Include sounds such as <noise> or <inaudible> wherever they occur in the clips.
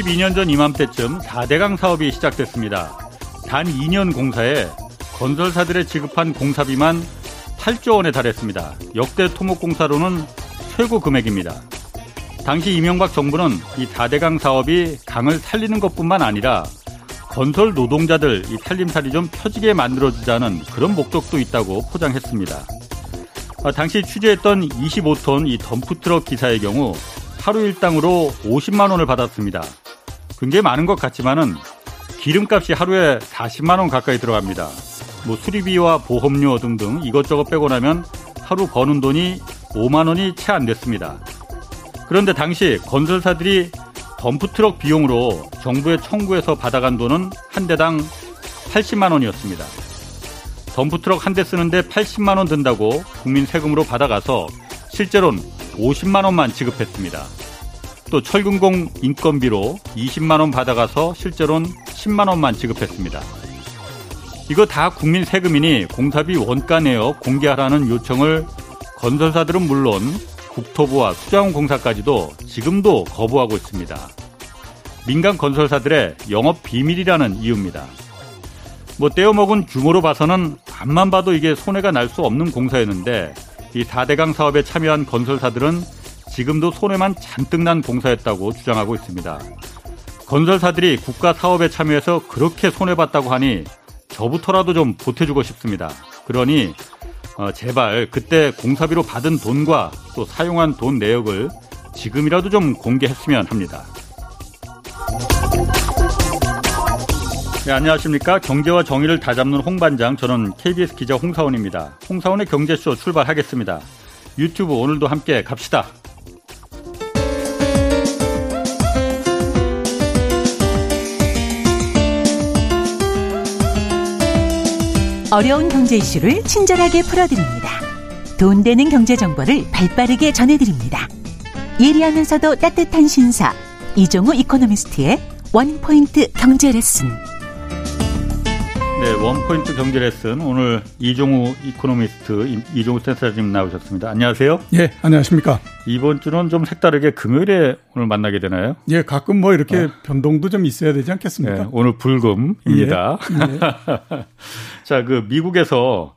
12년 전 이맘때쯤 4대강 사업이 시작됐습니다. 단 2년 공사에 건설사들의 지급한 공사비만 8조 원에 달했습니다. 역대 토목공사로는 최고 금액입니다. 당시 이명박 정부는 이 4대강 사업이 강을 살리는 것뿐만 아니라 건설 노동자들 이 살림살이 좀 펴지게 만들어주자는 그런 목적도 있다고 포장했습니다. 아, 당시 취재했던 25톤 이 덤프트럭 기사의 경우 하루 일당으로 50만 원을 받았습니다. 굉장히 많은 것 같지만은 기름값이 하루에 40만 원 가까이 들어갑니다. 뭐 수리비와 보험료 등등 이것저것 빼고 나면 하루 버는 돈이 5만 원이 채 안 됐습니다. 그런데 당시 건설사들이 덤프트럭 비용으로 정부에 청구해서 받아간 돈은 한 대당 80만 원이었습니다. 덤프트럭 한 대 쓰는데 80만 원 든다고 국민 세금으로 받아가서 실제로는 50만 원만 지급했습니다. 또 철근공 인건비로 20만 원 받아가서 실제로는 10만 원만 지급했습니다. 이거 다 국민 세금이니 공사비 원가 내어 공개하라는 요청을 건설사들은 물론 국토부와 수자원공사까지도 지금도 거부하고 있습니다. 민간 건설사들의 영업 비밀이라는 이유입니다. 뭐 떼어먹은 규모로 봐서는 앞만 봐도 이게 손해가 날 수 없는 공사였는데 이 4대강 사업에 참여한 건설사들은 지금도 손해만 잔뜩 난 공사였다고 주장하고 있습니다. 건설사들이 국가 사업에 참여해서 그렇게 손해봤다고 하니 저부터라도 좀 보태주고 싶습니다. 그러니 어, 제발 그때 공사비로 받은 돈과 또 사용한 돈 내역을 지금이라도 좀 공개했으면 합니다. 네, 안녕하십니까. 경제와 정의를 다잡는 홍반장, 저는 KBS 기자 홍사원입니다. 홍사원의 경제쇼 출발하겠습니다. 유튜브 오늘도 함께 갑시다. 어려운 경제 이슈를 친절하게 풀어드립니다. 돈 되는 경제 정보를 발빠르게 전해드립니다. 예리하면서도 따뜻한 신사 이종우 이코노미스트의 원포인트 경제 레슨. 네, 원포인트 경제 레슨 오늘 이종우 이코노미스트 이종우 센터장님 나오셨습니다. 안녕하세요. 예, 안녕하십니까. 이번 주는 좀 색다르게 금요일에 오늘 만나게 되나요? 예, 가끔 뭐 이렇게 어. 변동도 좀 있어야 되지 않겠습니까? 네, 오늘 불금입니다. 예, 예. <laughs> 자, 그 미국에서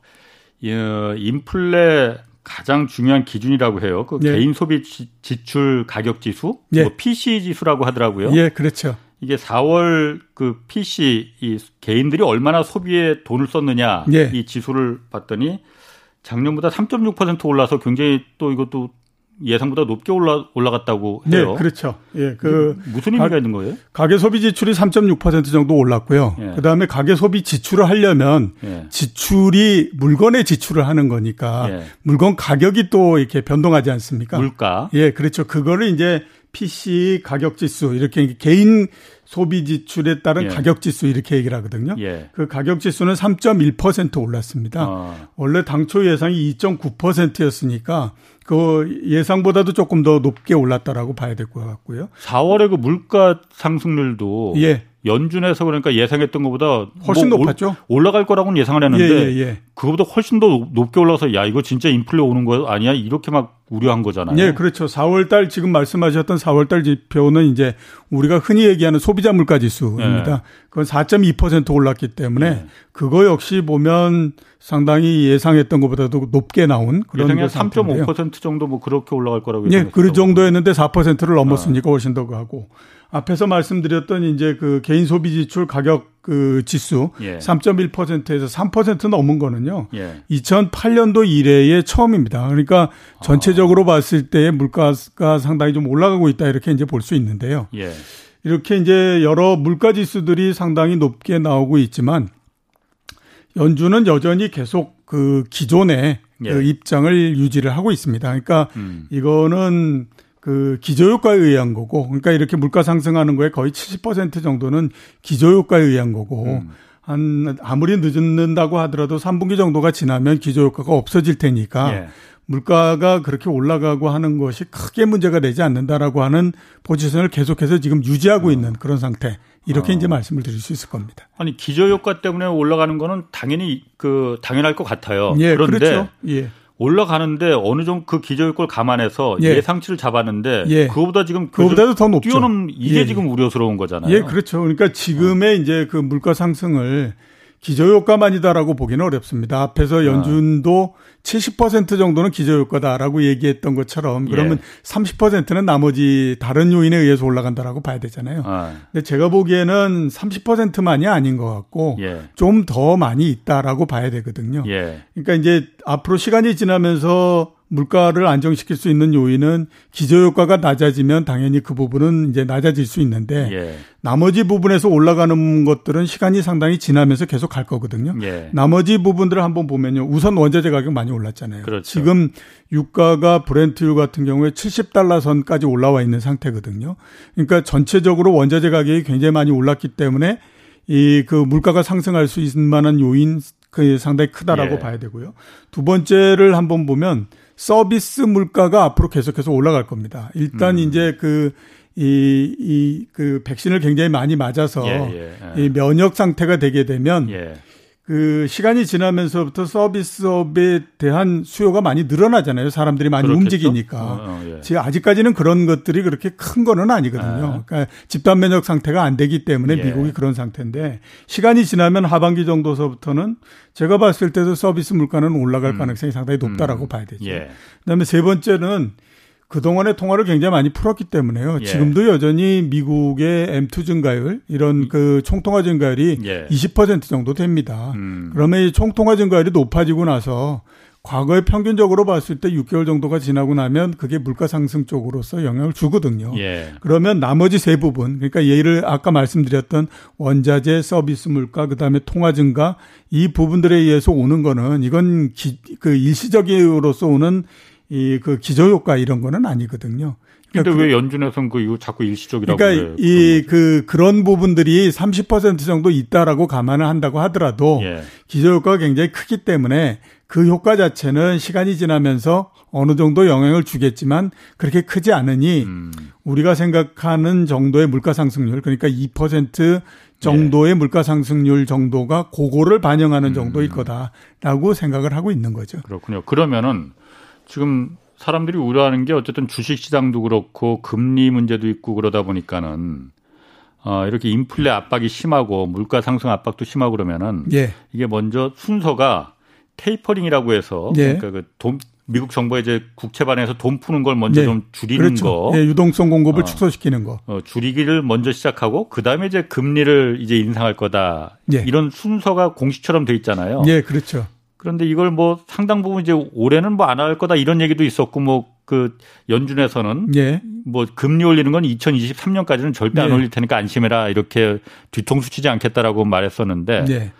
인플레 가장 중요한 기준이라고 해요. 그 예. 개인 소비 지출 가격 지수, 예. 뭐 PC 지수라고 하더라고요. 예, 그렇죠. 이게 4월 그 PC 이 개인들이 얼마나 소비에 돈을 썼느냐 예. 이 지수를 봤더니 작년보다 3.6% 올라서 굉장히 또 이것도 예상보다 높게 올라 올라갔다고 해요. 네, 그렇죠. 예, 그 무슨 의미가 가, 있는 거예요? 가계 소비 지출이 3.6% 정도 올랐고요. 예. 그다음에 가계 소비 지출을 하려면 예. 지출이 물건의 지출을 하는 거니까 예. 물건 가격이 또 이렇게 변동하지 않습니까? 물가. 예, 그렇죠. 그거를 이제 PC 가격 지수 이렇게 개인 소비 지출에 따른 예. 가격 지수 이렇게 얘기를 하거든요. 예. 그 가격 지수는 3.1% 올랐습니다. 어. 원래 당초 예상이 2.9%였으니까 그 예상보다도 조금 더 높게 올랐다라고 봐야 될 것 같고요. 4월에 그 물가 상승률도 예. 연준에서 그러니까 예상했던 것보다 훨씬 뭐 높았죠. 올라갈 거라고는 예상을 했는데 예, 예, 예. 그거보다 훨씬 더 높게 올라서 야 이거 진짜 인플레 오는 거 아니야 이렇게 막 우려한 거잖아요. 예, 그렇죠. 4월 달 지금 말씀하셨던 4월 달 지표는 이제 우리가 흔히 얘기하는 소비자 물가 지수입니다. 예. 그건 4.2% 올랐기 때문에 예. 그거 역시 보면 상당히 예상했던 것보다도 높게 나온 그런 예상이 3.5% 정도 뭐 그렇게 올라갈 거라고 예, 그 정도였는데 4%를 넘었으니까 훨씬 더 가고 앞에서 말씀드렸던 이제 그 개인 소비 지출 가격 그 지수 예. 3.1%에서 3% 넘은 거는요. 예. 2008년도 이래의 처음입니다. 그러니까 전체적으로 아. 봤을 때 물가가 상당히 좀 올라가고 있다 이렇게 이제 볼 수 있는데요. 예. 이렇게 이제 여러 물가 지수들이 상당히 높게 나오고 있지만 연준은 여전히 계속 그 기존의 예. 그 입장을 유지를 하고 있습니다. 그러니까 음. 이거는 그 기저효과에 의한 거고, 그러니까 이렇게 물가 상승하는 거에 거의 70% 정도는 기저효과에 의한 거고, 음. 한 아무리 늦는다고 하더라도 3분기 정도가 지나면 기저효과가 없어질 테니까 예. 물가가 그렇게 올라가고 하는 것이 크게 문제가 되지 않는다라고 하는 포지션을 계속해서 지금 유지하고 어. 있는 그런 상태. 이렇게 어. 이제 말씀을 드릴 수 있을 겁니다. 아니 기저효과 때문에 올라가는 거는 당연히 그 당연할 것 같아요. 예, 그런데 그렇죠. 예. 올라가는데 어느 정도 그 기저효과를 감안해서 예. 상치를 잡았는데 예. 그거보다 지금 그거보다도 더 높죠. 뛰어넘 이게 예. 지금 우려스러운 거잖아요. 예, 그렇죠. 그러니까 지금의 어. 이제 그 물가 상승을 기저효과만이다라고 보기는 어렵습니다. 앞에서 아. 연준도 아. 70% 정도는 기저효과다라고 얘기했던 것처럼 그러면 예. 30%는 나머지 다른 요인에 의해서 올라간다라고 봐야 되잖아요. 아. 근데 제가 보기에는 30%만이 아닌 것 같고 예. 좀더 많이 있다라고 봐야 되거든요. 예. 그러니까 이제 앞으로 시간이 지나면서 물가를 안정시킬 수 있는 요인은 기저효과가 낮아지면 당연히 그 부분은 이제 낮아질 수 있는데 예. 나머지 부분에서 올라가는 것들은 시간이 상당히 지나면서 계속 갈 거거든요. 예. 나머지 부분들을 한번 보면요. 우선 원자재 가격 많이 올랐잖아요. 그렇죠. 지금 유가가 브렌트유 같은 경우에 70달러 선까지 올라와 있는 상태거든요. 그러니까 전체적으로 원자재 가격이 굉장히 많이 올랐기 때문에 이 그 물가가 상승할 수 있는 만한 요인 그 상당히 크다라고 예. 봐야 되고요. 두 번째를 한번 보면 서비스 물가가 앞으로 계속해서 올라갈 겁니다. 일단 음. 이제 그, 이, 이, 그 백신을 굉장히 많이 맞아서 예, 예, 예. 이 면역 상태가 되게 되면 예. 그 시간이 지나면서부터 서비스업에 대한 수요가 많이 늘어나잖아요. 사람들이 많이 그렇겠죠? 움직이니까. 어, 어, 예. 아직까지는 그런 것들이 그렇게 큰 거는 아니거든요. 아. 그러니까 집단 면역 상태가 안 되기 때문에 예. 미국이 그런 상태인데 시간이 지나면 하반기 정도서부터는 제가 봤을 때도 서비스 물가는 올라갈 음. 가능성이 상당히 높다라고 음. 봐야 되죠. 예. 그다음에 세 번째는 그동안의 통화를 굉장히 많이 풀었기 때문에요. 예. 지금도 여전히 미국의 M2 증가율, 이런 그 총통화 증가율이 예. 20% 정도 됩니다. 음. 그러면 이 총통화 증가율이 높아지고 나서 과거에 평균적으로 봤을 때 6개월 정도가 지나고 나면 그게 물가 상승 쪽으로서 영향을 주거든요. 예. 그러면 나머지 세 부분, 그러니까 예를 아까 말씀드렸던 원자재, 서비스 물가, 그다음에 통화 증가 이 부분들에 의해서 오는 거는 이건 기, 그 일시적으로서 오는 이 그 기저효과 이런 거는 아니거든요. 그러니까 근데 그, 왜 연준에서는 그 이거 자꾸 일시적이라고 그러니까 이 그 그런 부분들이 30% 정도 있다라고 감안을 한다고 하더라도 예. 기저효과가 굉장히 크기 때문에 그 효과 자체는 시간이 지나면서 어느 정도 영향을 주겠지만 그렇게 크지 않으니 음. 우리가 생각하는 정도의 물가 상승률 그러니까 2% 정도의 예. 물가 상승률 정도가 고거를 반영하는 음. 정도일 거다라고 생각을 하고 있는 거죠. 그렇군요. 그러면은 지금 사람들이 우려하는 게 어쨌든 주식 시장도 그렇고 금리 문제도 있고 그러다 보니까는 어, 이렇게 인플레 압박이 심하고 물가 상승 압박도 심하고 그러면은 예. 이게 먼저 순서가 테이퍼링이라고 해서 예. 그러니까 그 돈, 미국 정부의 이제 국채 발행해서 돈 푸는 걸 먼저 예. 좀 줄이는 그렇죠. 거, 예, 유동성 공급을 어, 축소시키는 거, 어, 줄이기를 먼저 시작하고 그 다음에 이제 금리를 이제 인상할 거다. 예. 이런 순서가 공식처럼 돼 있잖아요. 예, 그렇죠. 그런데 이걸 뭐 상당 부분 이제 올해는 뭐 안 할 거다 이런 얘기도 있었고 뭐 그 연준에서는 예. 뭐 금리 올리는 건 2023년까지는 절대 안 예. 올릴 테니까 안심해라 이렇게 뒤통수 치지 않겠다라고 말했었는데 예.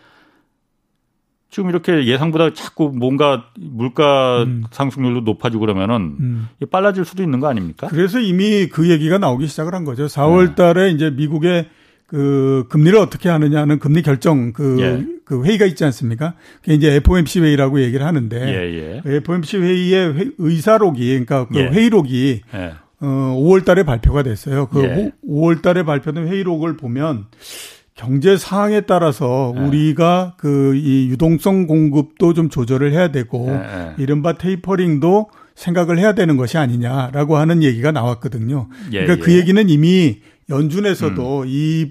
지금 이렇게 예상보다 자꾸 뭔가 물가 음. 상승률도 높아지고 그러면은 음. 빨라질 수도 있는 거 아닙니까? 그래서 이미 그 얘기가 나오기 시작을 한 거죠. 4월 달에 이제 미국의 그 금리를 어떻게 하느냐는 금리 결정 그, 예. 그 회의가 있지 않습니까? 그게 이제 FOMC 회의라고 얘기를 하는데 예, 예. 그 FOMC 회의의 회, 의사록이 그러니까 그 예. 회의록이 예. 어 5월 달에 발표가 됐어요. 그 5월 예. 달에 발표된 회의록을 보면 경제 상황에 따라서 우리가 그 이 유동성 공급도 좀 조절을 해야 되고 이른바 테이퍼링도 생각을 해야 되는 것이 아니냐라고 하는 얘기가 나왔거든요. 그러니까 그 얘기는 이미 연준에서도 음. 이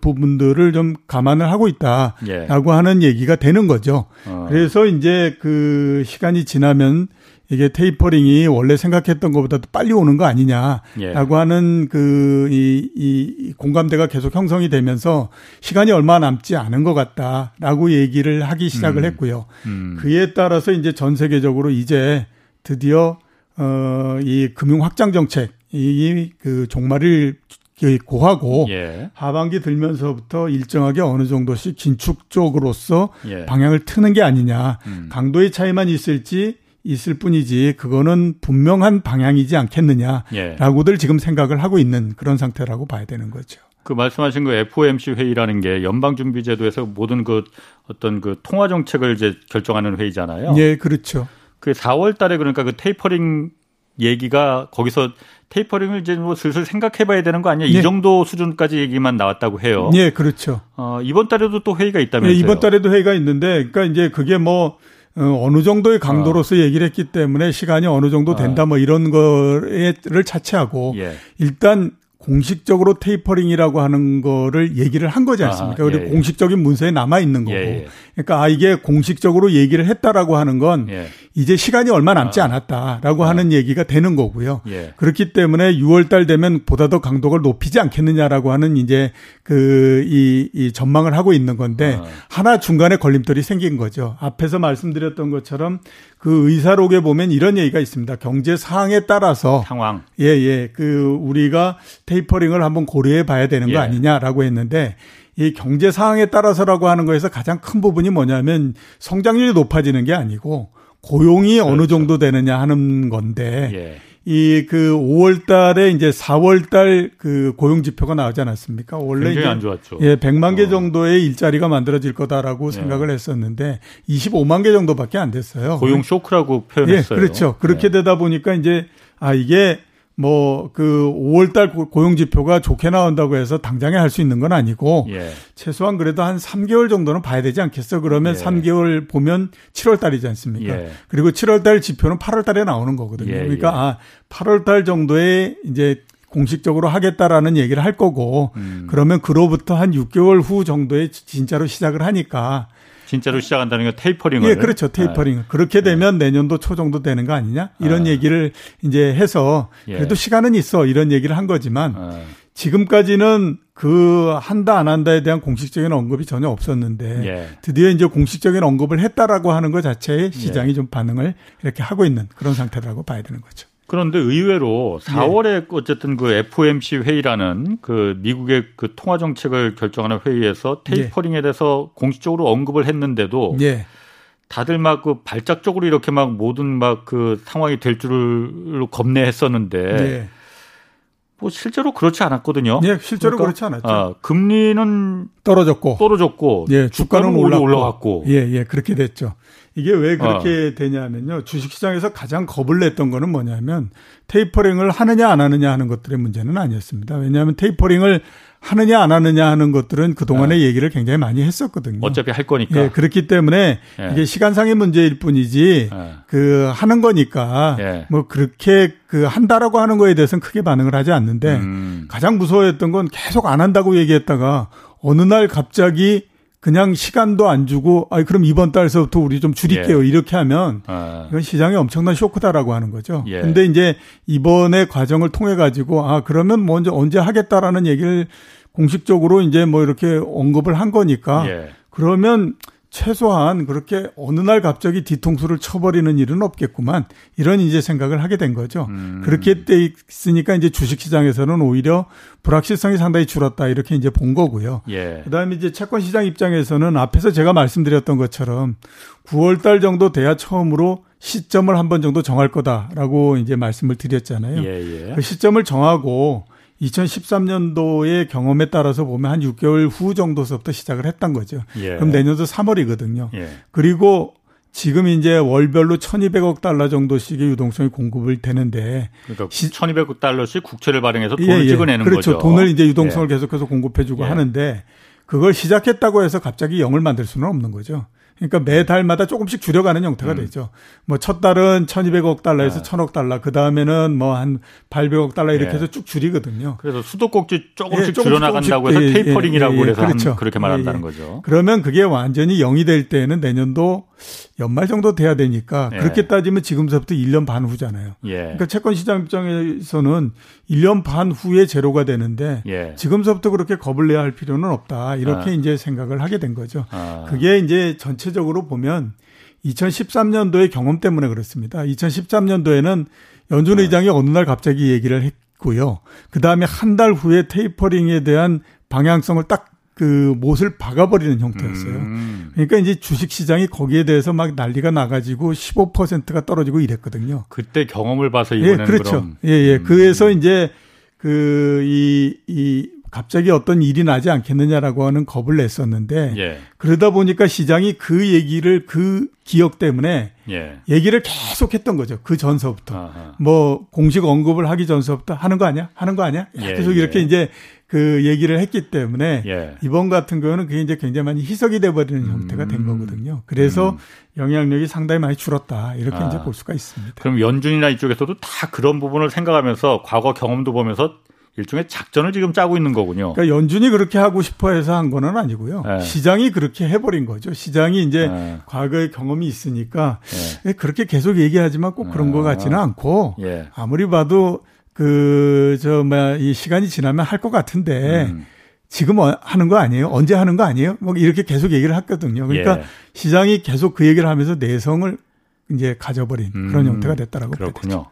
부분들을 좀 감안을 하고 있다라고 예. 하는 얘기가 되는 거죠. 어. 그래서 이제 그 시간이 지나면 이게 테이퍼링이 원래 생각했던 것보다도 빨리 오는 거 아니냐라고 예. 하는 그, 이, 이 공감대가 계속 형성이 되면서 시간이 얼마 남지 않은 것 같다라고 얘기를 하기 시작을 음. 했고요. 음. 그에 따라서 이제 전 세계적으로 이제 드디어 어, 이 금융 확장 정책, 이그 종말을 고하고 예. 하반기 들면서부터 일정하게 어느 정도씩 긴축 쪽으로서 예. 방향을 트는 게 아니냐. 음. 강도의 차이만 있을지 있을 뿐이지 그거는 분명한 방향이지 않겠느냐라고들 예. 지금 생각을 하고 있는 그런 상태라고 봐야 되는 거죠. 그 말씀하신 그 FOMC 회의라는 게 연방준비제도에서 모든 그 어떤 그 통화 정책을 이제 결정하는 회의잖아요. 예, 그렇죠. 그 4월 달에 그러니까 그 테이퍼링 얘기가 거기서 테이퍼링을 이제 뭐 슬슬 생각해 봐야 되는 거 아니야? 네. 이 정도 수준까지 얘기만 나왔다고 해요. 네, 그렇죠. 어, 이번 달에도 또 회의가 있다면서요? 네, 이번 달에도 회의가 있는데, 그러니까 이제 그게 뭐, 어, 느 정도의 강도로서 어. 얘기를 했기 때문에 시간이 어느 정도 된다 뭐 이런 거를 차치하고 예. 일단 공식적으로 테이퍼링이라고 하는 거를 얘기를 한 거지 않습니까? 아, 그리고 예, 예. 공식적인 문서에 남아 있는 거고. 예, 예, 그러니까 아 이게 공식적으로 얘기를 했다라고 하는 건 예. 이제 시간이 얼마 남지 아. 않았다라고 아. 하는 얘기가 되는 거고요. 예. 그렇기 때문에 6월 달 되면 보다 더 강도를 높이지 않겠느냐라고 하는 이제 그이 이 전망을 하고 있는 건데 아. 하나 중간에 걸림돌이 생긴 거죠. 앞에서 말씀드렸던 것처럼 그 의사록에 보면 이런 얘기가 있습니다. 경제 상황에 따라서 상황 예 예. 그 우리가 테 이퍼링을 한번 고려해 봐야 되는 거 예. 아니냐라고 했는데 이 경제 상황에 따라서라고 하는 거에서 가장 큰 부분이 뭐냐면 성장률이 높아지는 게 아니고 고용이 그렇죠. 어느 정도 되느냐 하는 건데 예. 이그 5월 달에 이제 4월 달 그 고용 지표가 나오지 않았습니까? 원래 굉장히 안 좋았죠. 예, 100만 개 어. 정도의 일자리가 만들어질 거다라고 예. 생각을 했었는데 25만 개 정도밖에 안 됐어요. 고용 쇼크라고 표현했어요. 예, 그렇죠. 그렇게 예. 되다 보니까 이제 아 이게 뭐 그 5월달 고용 지표가 좋게 나온다고 해서 당장에 할 수 있는 건 아니고 예. 최소한 그래도 한 3개월 정도는 봐야 되지 않겠어? 그러면 예. 3개월 보면 7월 달이지 않습니까? 예. 그리고 7월 달 지표는 8월 달에 나오는 거거든요. 예, 그러니까 예. 아 8월 달 정도에 이제 공식적으로 하겠다라는 얘기를 할 거고 음. 그러면 그로부터 한 6개월 후 정도에 진짜로 시작을 하니까 진짜로 시작한다는 게 테이퍼링을. 예, 그렇죠. 테이퍼링. 네. 그렇게 네. 되면 네. 내년도 초 정도 되는 거 아니냐? 이런 네. 얘기를 이제 해서 예. 그래도 예. 시간은 있어. 이런 얘기를 한 거지만 네. 지금까지는 그 한다 안 한다에 대한 공식적인 언급이 전혀 없었는데 예. 드디어 이제 공식적인 언급을 했다라고 하는 것 자체에 시장이 예. 좀 반응을 이렇게 하고 있는 그런 상태라고 봐야 되는 거죠. 그런데 의외로 4월에 예. 어쨌든 그 FOMC 회의라는 그 미국의 그 통화 정책을 결정하는 회의에서 테이퍼링에 대해서 공식적으로 언급을 했는데도 예. 다들 막 그 발작적으로 이렇게 막 모든 막 그 상황이 될 줄을 겁내했었는데 예. 뭐 실제로 그렇지 않았거든요. 예, 실제로 그러니까, 그렇지 않았죠. 아, 금리는 떨어졌고 떨어졌고 예, 주가는, 주가는 올라 올라갔고 예, 예, 그렇게 됐죠. 이게 왜 그렇게 어. 되냐면요. 주식시장에서 가장 겁을 냈던 거는 뭐냐면 테이퍼링을 하느냐 안 하느냐 하는 것들의 문제는 아니었습니다. 왜냐하면 테이퍼링을 하느냐 안 하느냐 하는 것들은 그동안에 네. 얘기를 굉장히 많이 했었거든요. 어차피 할 거니까. 예, 그렇기 때문에 예. 이게 시간상의 문제일 뿐이지 예. 그 하는 거니까 예. 뭐 그렇게 그 한다라고 하는 거에 대해서는 크게 반응을 하지 않는데 음. 가장 무서워했던 건 계속 안 한다고 얘기했다가 어느 날 갑자기 그냥 시간도 안 주고 아 그럼 이번 달서부터 우리 좀 줄일게요 예. 이렇게 하면 아. 이건 시장에 엄청난 쇼크다라고 하는 거죠. 예. 근데 이제 이번에 과정을 통해 가지고 아 그러면 먼저 언제 하겠다라는 얘기를 공식적으로 이제 뭐 이렇게 언급을 한 거니까 예. 그러면 최소한 그렇게 어느 날 갑자기 뒤통수를 쳐버리는 일은 없겠구만 이런 이제 생각을 하게 된 거죠. 음. 그렇게 돼 있으니까 이제 주식시장에서는 오히려 불확실성이 상당히 줄었다 이렇게 이제 본 거고요. 예. 그다음에 이제 채권 시장 입장에서는 앞에서 제가 말씀드렸던 것처럼 9월 달 정도 돼야 처음으로 시점을 한 번 정도 정할 거다라고 이제 말씀을 드렸잖아요. 예, 예. 그 시점을 정하고 2013년도의 경험에 따라서 보면 한 6개월 후 정도서부터 시작을 했던 거죠. 예. 그럼 내년도 3월이거든요. 예. 그리고 지금 이제 월별로 1,200억 달러 정도씩의 유동성이 공급을 되는데 그러니까 1,200억 달러씩 국채를 발행해서 돈을 예, 예. 찍어내는 그렇죠. 거죠. 돈을 이제 유동성을 예. 계속해서 공급해 주고 예. 하는데 그걸 시작했다고 해서 갑자기 0을 만들 수는 없는 거죠. 그러니까 매 달마다 조금씩 줄여가는 형태가 음. 되죠. 뭐 첫 달은 1,200억 달러에서 네. 1,000억 달러, 그 다음에는 뭐 한 800억 달러 이렇게 네. 해서 쭉 줄이거든요. 그래서 수도꼭지 조금씩, 예, 조금씩 줄여나간다고 해서 예, 예, 테이퍼링이라고 예, 예, 그래서 그렇죠. 그렇게 말한다는 거죠. 그러면 그게 완전히 0이 될 때는 내년도 연말 정도 돼야 되니까 예. 그렇게 따지면 지금서부터 1년 반 후잖아요. 예. 그러니까 채권 시장 입장에서는 1년 반 후에 제로가 되는데 예. 지금서부터 그렇게 겁을 내야 할 필요는 없다. 이렇게 아. 이제 생각을 하게 된 거죠. 아. 그게 이제 전체 적으로 보면 2013년도의 경험 때문에 그렇습니다. 2013년도에는 연준 아. 의장이 어느 날 갑자기 얘기를 했고요. 그 다음에 한 달 후에 테이퍼링에 대한 방향성을 딱 그 못을 박아버리는 형태였어요. 음. 그러니까 이제 주식 시장이 거기에 대해서 막 난리가 나가지고 15%가 떨어지고 이랬거든요. 그때 경험을 봐서 이번에는 예, 그렇죠. 그럼. 예, 예. 음. 그래서 이제 그이이 갑자기 어떤 일이 나지 않겠느냐라고 하는 겁을 냈었는데 예. 그러다 보니까 시장이 그 얘기를 그 기억 때문에 예. 얘기를 계속 했던 거죠. 그 전서부터. 아하. 뭐 공식 언급을 하기 전서부터 하는 거 아니야? 하는 거 아니야? 예, 계속 이렇게 예. 이제 그 얘기를 했기 때문에 예. 이번 같은 경우는 그게 이제 굉장히 많이 희석이 돼버리는 음. 형태가 된 거거든요. 그래서 음. 영향력이 상당히 많이 줄었다 이렇게 아. 이제 볼 수가 있습니다. 그럼 연준이나 이쪽에서도 다 그런 부분을 생각하면서 과거 경험도 보면서 일종의 작전을 지금 짜고 있는 거군요. 그러니까 연준이 그렇게 하고 싶어 해서 한 거는 아니고요. 네. 시장이 그렇게 해버린 거죠. 시장이 이제 네. 과거의 경험이 있으니까 네. 그렇게 계속 얘기하지만 꼭 그런 것 같지는 않고 예. 아무리 봐도 그, 저, 뭐야, 이 시간이 지나면 할 것 같은데 음. 지금 어, 하는 거 아니에요? 언제 하는 거 아니에요? 뭐 이렇게 계속 얘기를 했거든요. 그러니까 예. 시장이 계속 그 얘기를 하면서 내성을 이제 가져버린 음. 그런 형태가 됐다라고 그렇군요.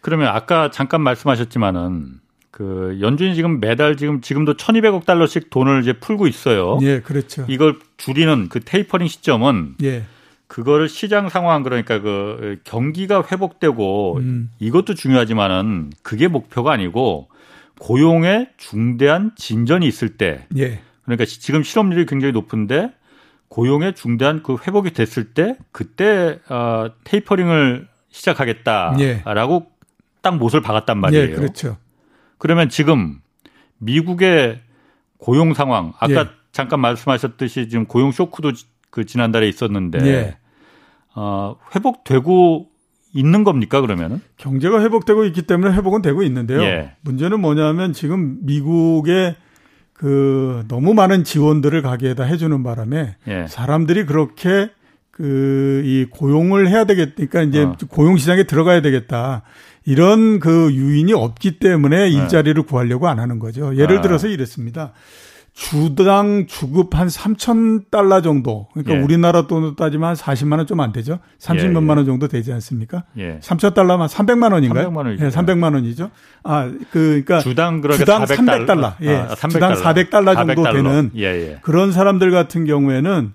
그러면 아까 잠깐 말씀하셨지만은 그 연준이 지금 매달 지금 지금도 1,200억 달러씩 돈을 이제 풀고 있어요. 예, 그렇죠. 이걸 줄이는 그 테이퍼링 시점은 예. 그거를 시장 상황 그러니까 그 경기가 회복되고 음. 이것도 중요하지만은 그게 목표가 아니고 고용에 중대한 진전이 있을 때 예. 그러니까 지금 실업률이 굉장히 높은데 고용에 중대한 그 회복이 됐을 때 그때 어 테이퍼링을 시작하겠다라고 예. 딱 못을 박았단 말이에요. 예, 그렇죠. 그러면 지금 미국의 고용 상황 아까 예. 잠깐 말씀하셨듯이 지금 고용 쇼크도 그 지난달에 있었는데 예. 어, 회복되고 있는 겁니까 그러면은? 경제가 회복되고 있기 때문에 회복은 되고 있는데요. 예. 문제는 뭐냐면 지금 미국의 그 너무 많은 지원들을 가게에다 해주는 바람에 예. 사람들이 그렇게 그 이 고용을 해야 되겠으니까 이제 어. 고용 시장에 들어가야 되겠다. 이런 그 유인이 없기 때문에 네. 일자리를 구하려고 안 하는 거죠. 예를 아. 들어서 이랬습니다. 주당 주급 한 3천 달러 정도. 그러니까 예. 우리나라 돈으로 따지면 한 40만 원 좀 안 되죠. 30 몇만 예, 원 정도 되지 않습니까? 예. 3천 달러면 300만 원인가요? 300만 원이죠. 예, 300만 원이죠. 아, 그 그러니까 주당 그러니까 주당 400달러. 300달러. 예. 아, 300달러. 주당 400달러 정도 400달러. 되는 예, 예. 그런 사람들 같은 경우에는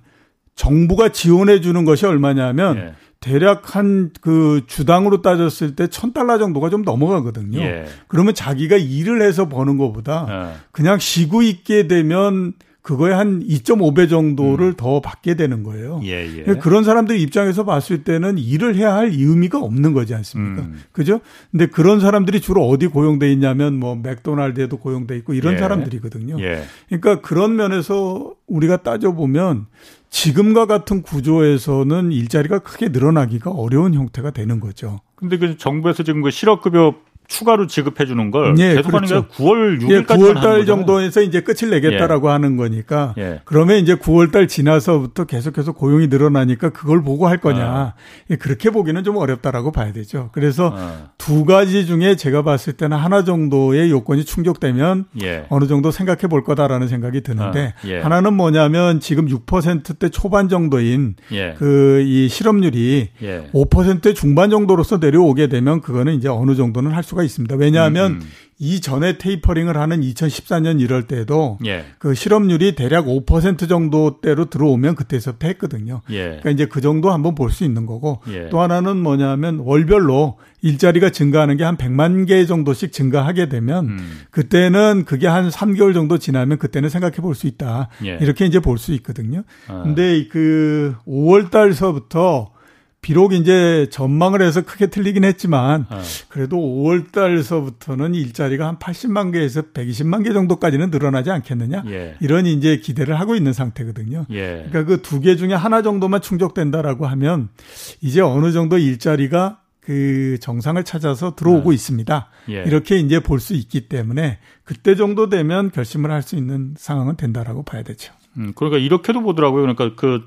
정부가 지원해 주는 것이 얼마냐면 예. 대략 한 그 주당으로 따졌을 때 천 달러 정도가 좀 넘어가거든요. 예. 그러면 자기가 일을 해서 버는 것보다 예. 그냥 쉬고 있게 되면 그거에 한 2.5배 정도를 음. 더 받게 되는 거예요. 예, 예. 그런 사람들 입장에서 봤을 때는 일을 해야 할 의미가 없는 거지 않습니까? 음. 그죠? 근데 그런 사람들이 주로 어디 고용돼 있냐면 뭐 맥도날드에도 고용돼 있고 이런 예. 사람들이거든요. 예. 그러니까 그런 면에서 우리가 따져보면 지금과 같은 구조에서는 일자리가 크게 늘어나기가 어려운 형태가 되는 거죠. 근데 그 정부에서 지금 그 실업급여 추가로 지급해 주는 걸 예, 계속하는 그렇죠. 게 9월 6일까지 예, 9월 달 정도에서 이제 끝을 내겠다라고 예. 하는 거니까 예. 그러면 이제 9월 달 지나서부터 계속해서 고용이 늘어나니까 그걸 보고 할 거냐. 아. 예, 그렇게 보기는 좀 어렵다라고 봐야 되죠. 그래서 아. 두 가지 중에 제가 봤을 때는 하나 정도의 요건이 충족되면 예. 어느 정도 생각해 볼 거다라는 생각이 드는데 아. 예. 하나는 뭐냐면 지금 6%대 초반 정도인 그 이 실업률이 5%대 중반 정도로서 내려오게 되면 그거는 이제 어느 정도는 할 수가 수가 있습니다. 왜냐하면 음, 음. 이전에 테이퍼링을 하는 2014년 이럴 때도 예. 그 실업률이 대략 5% 정도대로 들어오면 그때서부터 했거든요. 예. 그러니까 이제 그 정도 한번 볼 수 있는 거고 예. 또 하나는 뭐냐면 월별로 일자리가 증가하는 게 한 100만 개 정도씩 증가하게 되면 음. 그때는 그게 한 3개월 정도 지나면 그때는 생각해 볼 수 있다. 예. 이렇게 이제 볼 수 있거든요. 아. 근데 그 5월 달서부터 비록 이제 전망을 해서 크게 틀리긴 했지만 어. 그래도 5월 달서부터는 일자리가 한 80만 개에서 120만 개 정도까지는 늘어나지 않겠느냐 예. 이런 이제 기대를 하고 있는 상태거든요. 예. 그러니까 그 두 개 중에 하나 정도만 충족된다라고 하면 이제 어느 정도 일자리가 그 정상을 찾아서 들어오고 어. 있습니다. 예. 이렇게 이제 볼 수 있기 때문에 그때 정도 되면 결심을 할 수 있는 상황은 된다라고 봐야 되죠. 음, 그러니까 이렇게도 보더라고요. 그러니까 그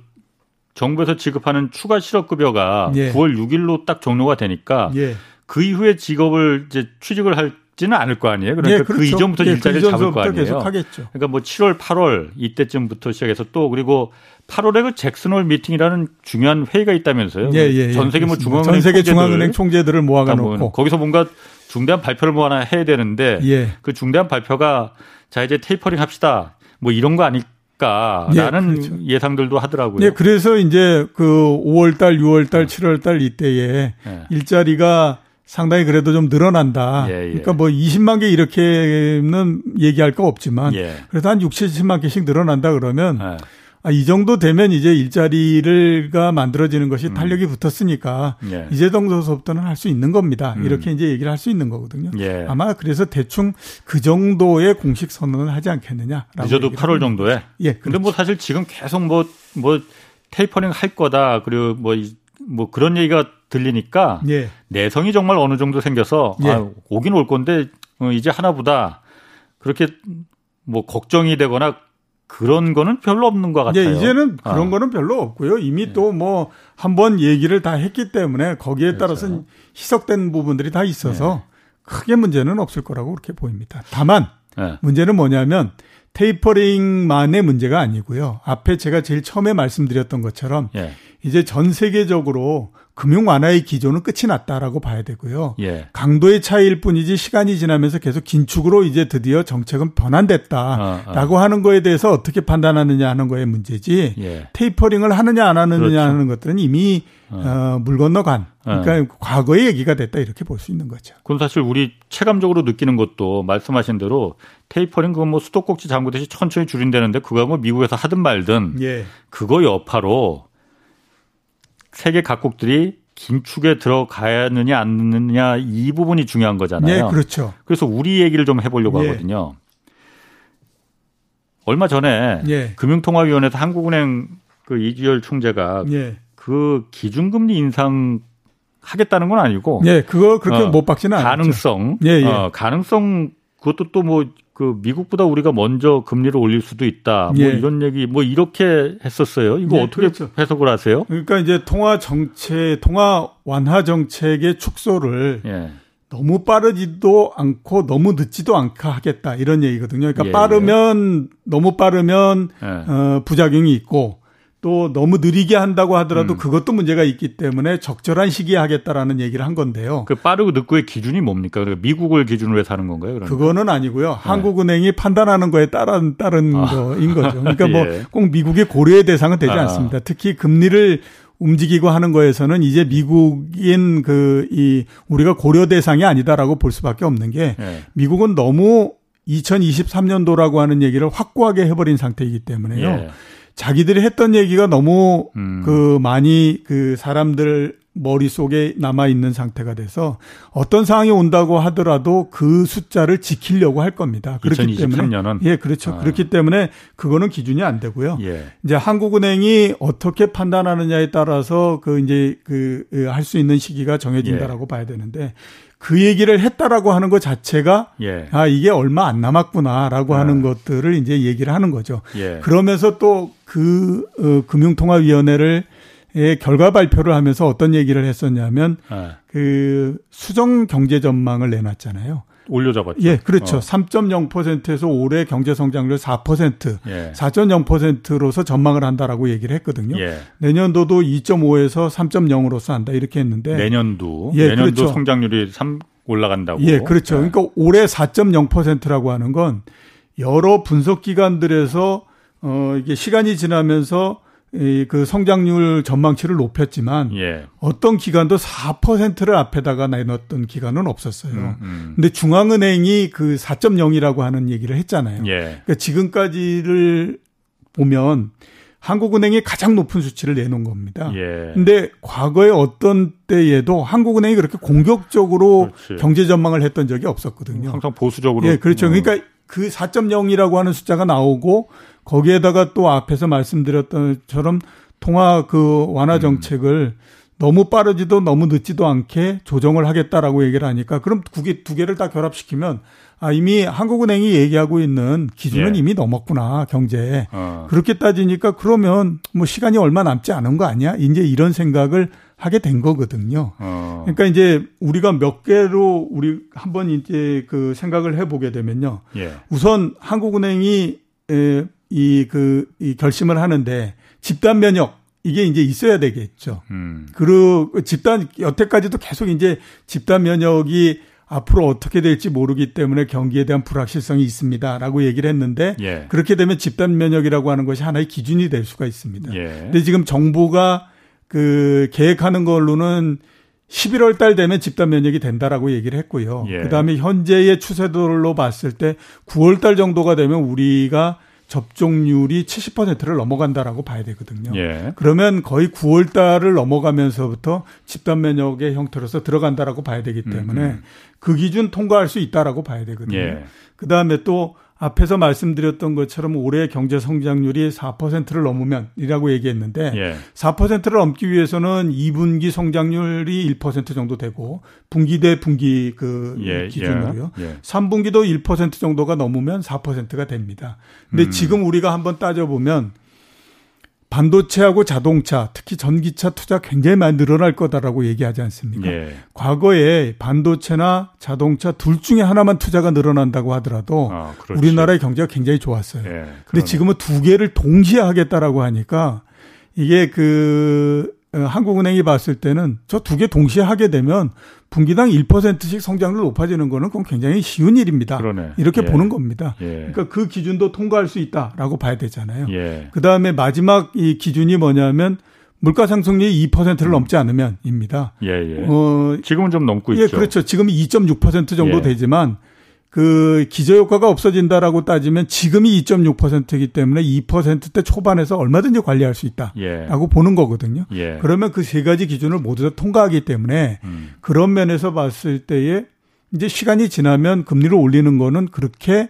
정부에서 지급하는 추가 실업급여가 예. 9월 6일로 딱 종료가 되니까 예. 그 이후에 직업을 이제 취직을 할지는 않을 거 아니에요. 그러니까 예, 그 그렇죠. 그 이전부터 예, 일자리를 그 잡을 거 아니에요. 그러니까 뭐 7월, 8월 이때쯤부터 시작해서 또 그리고 8월에 그 잭슨홀 미팅이라는 중요한 회의가 있다면서요. 예, 예, 예. 전 세계 뭐 중앙은행 전 세계 중앙은행 총재들을 모아가 놓고 뭐 거기서 뭔가 중대한 발표를 뭐 하나 해야 되는데 예. 그 중대한 발표가 자 이제 테이퍼링 합시다. 뭐 이런 거 아닐 않을까라는 예, 그렇죠. 예상들도 하더라고요. 예, 그래서 이제 그 5월 달, 6월 달, 7월 달 이때에 예. 일자리가 상당히 그래도 좀 늘어난다. 예, 예. 그러니까 뭐 20만 개 이렇게는 얘기할 거 없지만 예. 그래도 한 6, 70만 개씩 늘어난다 그러면 예. 아, 이 정도 되면 이제 일자리를가 만들어지는 것이 음. 탄력이 붙었으니까 예. 이제 정도서부터는 할 수 있는 겁니다. 음. 이렇게 이제 얘기를 할 수 있는 거거든요. 예. 아마 그래서 대충 그 정도의 공식 선언을 하지 않겠느냐. 늦어도 8월 정도에. 예. 그렇죠. 근데 뭐 사실 지금 계속 뭐뭐 뭐 테이퍼링 할 거다. 그리고 뭐뭐 뭐 그런 얘기가 들리니까 예. 내성이 정말 어느 정도 생겨서 예. 아, 오긴 올 건데 어, 이제 하나보다 그렇게 뭐 걱정이 되거나 그런 거는 별로 없는 것 같아요. 예, 이제는 그런 아. 거는 별로 없고요. 이미 네. 또뭐 한 번 얘기를 다 했기 때문에 거기에 그렇죠. 따라서 희석된 부분들이 다 있어서 네. 크게 문제는 없을 거라고 그렇게 보입니다. 다만 네. 문제는 뭐냐면 테이퍼링만의 문제가 아니고요. 앞에 제가 제일 처음에 말씀드렸던 것처럼 예. 이제 전 세계적으로 금융 완화의 기조는 끝이 났다라고 봐야 되고요. 예. 강도의 차이일 뿐이지 시간이 지나면서 계속 긴축으로 이제 드디어 정책은 변환됐다라고 어, 어. 하는 거에 대해서 어떻게 판단하느냐 하는 거에 문제지 예. 테이퍼링을 하느냐 안 하느냐 그렇죠. 하는 것들은 이미 어. 어물 건너간 그러니까 어. 과거의 얘기가 됐다 이렇게 볼 수 있는 거죠. 그럼 사실 우리 체감적으로 느끼는 것도 말씀하신 대로 테이퍼링 그거 뭐 수도꼭지 잠그듯이 천천히 줄인다는데 그거 뭐 미국에서 하든 말든 예. 그거 여파로 세계 각국들이 긴축에 들어가느냐 안 느냐 이 부분이 중요한 거잖아요. 네, 그렇죠. 그래서 우리 얘기를 좀 해보려고 예. 하거든요. 얼마 전에 예. 금융통화위원회에서 한국은행 그 이주열 총재가 예. 그 기준금리 인상 하겠다는 건 아니고, 예, 그거 그렇게 어, 못 박지는 않았죠. 가능성, 예, 예. 어, 가능성 그것도 또 뭐 그 미국보다 우리가 먼저 금리를 올릴 수도 있다. 뭐 예. 이런 얘기 뭐 이렇게 했었어요. 이거 예, 어떻게 그렇죠. 해석을 하세요? 그러니까 이제 통화 정책, 통화 완화 정책의 축소를 예. 너무 빠르지도 않고 너무 늦지도 않게 하겠다 이런 얘기거든요. 그러니까 예, 빠르면 너무 빠르면 예. 어, 부작용이 있고 또 너무 느리게 한다고 하더라도 음. 그것도 문제가 있기 때문에 적절한 시기에 하겠다라는 얘기를 한 건데요. 그 빠르고 늦고의 기준이 뭡니까? 그러니까 미국을 기준으로 해서 하는 건가요? 그러니까? 그거는 아니고요. 네. 한국은행이 판단하는 거에 따른 따른 아. 거인 거죠. 그러니까 <laughs> 뭐 예. 뭐꼭 미국의 고려의 대상은 되지 아. 않습니다. 특히 금리를 움직이고 하는 거에서는 이제 미국인 그 이 우리가 고려 대상이 아니다라고 볼 수밖에 없는 게 예. 미국은 너무 2023년도라고 하는 얘기를 확고하게 해버린 상태이기 때문에요. 예. 자기들이 했던 얘기가 너무 음. 그 많이 그 사람들 머릿속에 남아 있는 상태가 돼서 어떤 상황이 온다고 하더라도 그 숫자를 지키려고 할 겁니다. 그렇기 2023년은? 때문에 예, 그렇죠. 아. 그렇기 때문에 그거는 기준이 안 되고요. 예. 이제 한국은행이 어떻게 판단하느냐에 따라서 그 이제 그 할 수 있는 시기가 정해진다라고 예. 봐야 되는데 그 얘기를 했다라고 하는 것 자체가 예. 아 이게 얼마 안 남았구나라고 아. 하는 것들을 이제 얘기를 하는 거죠. 예. 그러면서 또그 어, 금융통화위원회를 의 결과 발표를 하면서 어떤 얘기를 했었냐면 아. 그 수정 경제 전망을 내놨잖아요. 올려잡았죠. 예, 그렇죠. 어. 3.0%에서 올해 경제 성장률 4%, 예. 4.0%로서 전망을 한다라고 얘기를 했거든요. 예. 내년도도 2.5에서 3.0으로서 한다 이렇게 했는데 내년도 예, 내년도 그렇죠. 성장률이 3 올라간다고. 예, 그렇죠. 예. 그러니까 올해 4.0%라고 하는 건 여러 분석 기관들에서 어 이게 시간이 지나면서 이그 성장률 전망치를 높였지만 예. 어떤 기관도 4%를 앞에다가 내놨던 기관은 없었어요. 음, 음. 근데 중앙은행이 그 4.0이라고 하는 얘기를 했잖아요. 예. 그러니까 지금까지를 보면 한국은행이 가장 높은 수치를 내놓은 겁니다. 예. 근데 과거에 어떤 때에도 한국은행이 그렇게 공격적으로 그렇지. 경제 전망을 했던 적이 없었거든요. 항상 보수적으로. 예, 그렇죠. 그러니까 그 4.0이라고 하는 숫자가 나오고 거기에다가 또 앞에서 말씀드렸던 것처럼 통화 그 완화 정책을 음. 너무 빠르지도 너무 늦지도 않게 조정을 하겠다라고 얘기를 하니까 그럼 두 개, 두 개를 다 결합시키면 아, 이미 한국은행이 얘기하고 있는 기준은 예. 이미 넘었구나, 경제. 어. 그렇게 따지니까 그러면 뭐 시간이 얼마 남지 않은 거 아니야? 이제 이런 생각을 하게 된 거거든요. 어. 그러니까 이제 우리가 몇 개로 우리 한번 이제 그 생각을 해보게 되면요. 예. 우선 한국은행이 이, 그, 이 결심을 하는데 집단 면역 이게 이제 있어야 되겠죠. 음. 그리고 집단, 여태까지도 계속 이제 집단 면역이 앞으로 어떻게 될지 모르기 때문에 경기에 대한 불확실성이 있습니다 라고 얘기를 했는데 예. 그렇게 되면 집단 면역이라고 하는 것이 하나의 기준이 될 수가 있습니다. 예. 근데 지금 정부가 그 계획하는 걸로는 11월 달 되면 집단 면역이 된다라고 얘기를 했고요. 예. 그 다음에 현재의 추세들로 봤을 때 9월 달 정도가 되면 우리가 접종률이 70%를 넘어간다라고 봐야 되거든요. 예. 그러면 거의 9월 달을 넘어가면서부터 집단 면역의 형태로서 들어간다라고 봐야 되기 때문에 음음. 그 기준 통과할 수 있다라고 봐야 되거든요. 예. 그다음에 또 앞에서 말씀드렸던 것처럼 올해 경제 성장률이 4%를 넘으면이라고 얘기했는데 예. 4%를 넘기 위해서는 2분기 성장률이 1% 정도 되고 분기 대 분기 그 예. 기준으로요. 예. 3분기도 1% 정도가 넘으면 4%가 됩니다. 근데 음. 지금 우리가 한번 따져 보면 반도체하고 자동차, 특히 전기차 투자 굉장히 많이 늘어날 거다라고 얘기하지 않습니까? 예. 과거에 반도체나 자동차 둘 중에 하나만 투자가 늘어난다고 하더라도 아, 우리나라의 경제가 굉장히 좋았어요. 예, 근데 지금은 두 개를 동시에 하겠다라고 하니까 이게 그 어, 한국은행이 봤을 때는 저 두 개 동시에 하게 되면 분기당 1%씩 성장률 높아지는 거는 그건 굉장히 쉬운 일입니다. 그러네. 이렇게 예. 보는 겁니다. 예. 그러니까 그 기준도 통과할 수 있다라고 봐야 되잖아요. 예. 그 다음에 마지막 이 기준이 뭐냐면 물가 상승률이 2%를 음. 넘지 않으면입니다. 예, 예. 어, 지금은 좀 넘고 예, 있죠. 그렇죠. 지금 2.6% 정도 예. 되지만 그 기저효과가 없어진다라고 따지면 지금이 2.6%이기 때문에 2%대 초반에서 얼마든지 관리할 수 있다라고 예. 보는 거거든요. 예. 그러면 그 세 가지 기준을 모두 다 통과하기 때문에 음. 그런 면에서 봤을 때에 이제 시간이 지나면 금리를 올리는 거는 그렇게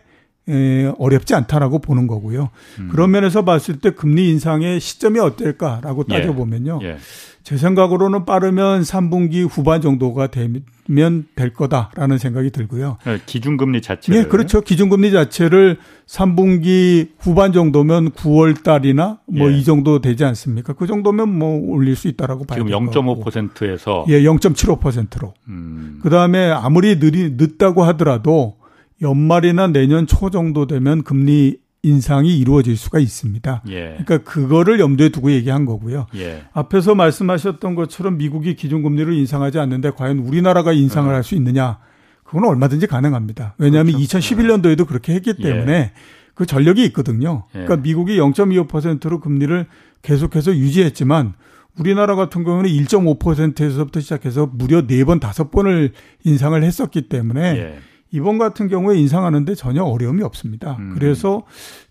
에, 어렵지 않다라고 보는 거고요. 음. 그런 면에서 봤을 때 금리 인상의 시점이 어떨까라고 예. 따져보면요. 예. 제 생각으로는 빠르면 3분기 후반 정도가 되면 될 거다라는 생각이 들고요. 네, 기준금리 자체를. 네, 그렇죠. 기준금리 자체를 3분기 후반 정도면 9월 달이나 뭐이 예. 정도 되지 않습니까? 그 정도면 뭐 올릴 수 있다라고 봐요. 지금 0.5%에서 예, 0.75%로. 음. 그다음에 아무리 느리 늦다고 하더라도 연말이나 내년 초 정도 되면 금리 인상이 이루어질 수가 있습니다. 예. 그러니까 그거를 염두에 두고 얘기한 거고요. 예. 앞에서 말씀하셨던 것처럼 미국이 기준금리를 인상하지 않는데 과연 우리나라가 인상을 음. 할수 있느냐? 그건 얼마든지 가능합니다. 왜냐하면 그렇죠. 2011년도에도 그렇게 했기 예. 때문에 예. 그 전력이 있거든요. 예. 그러니까 미국이 0.25%로 금리를 계속해서 유지했지만 우리나라 같은 경우는 1.5%에서부터 시작해서 무려 4번, 5번을 인상을 했었기 때문에 예. 이번 같은 경우에 인상하는데 전혀 어려움이 없습니다. 음. 그래서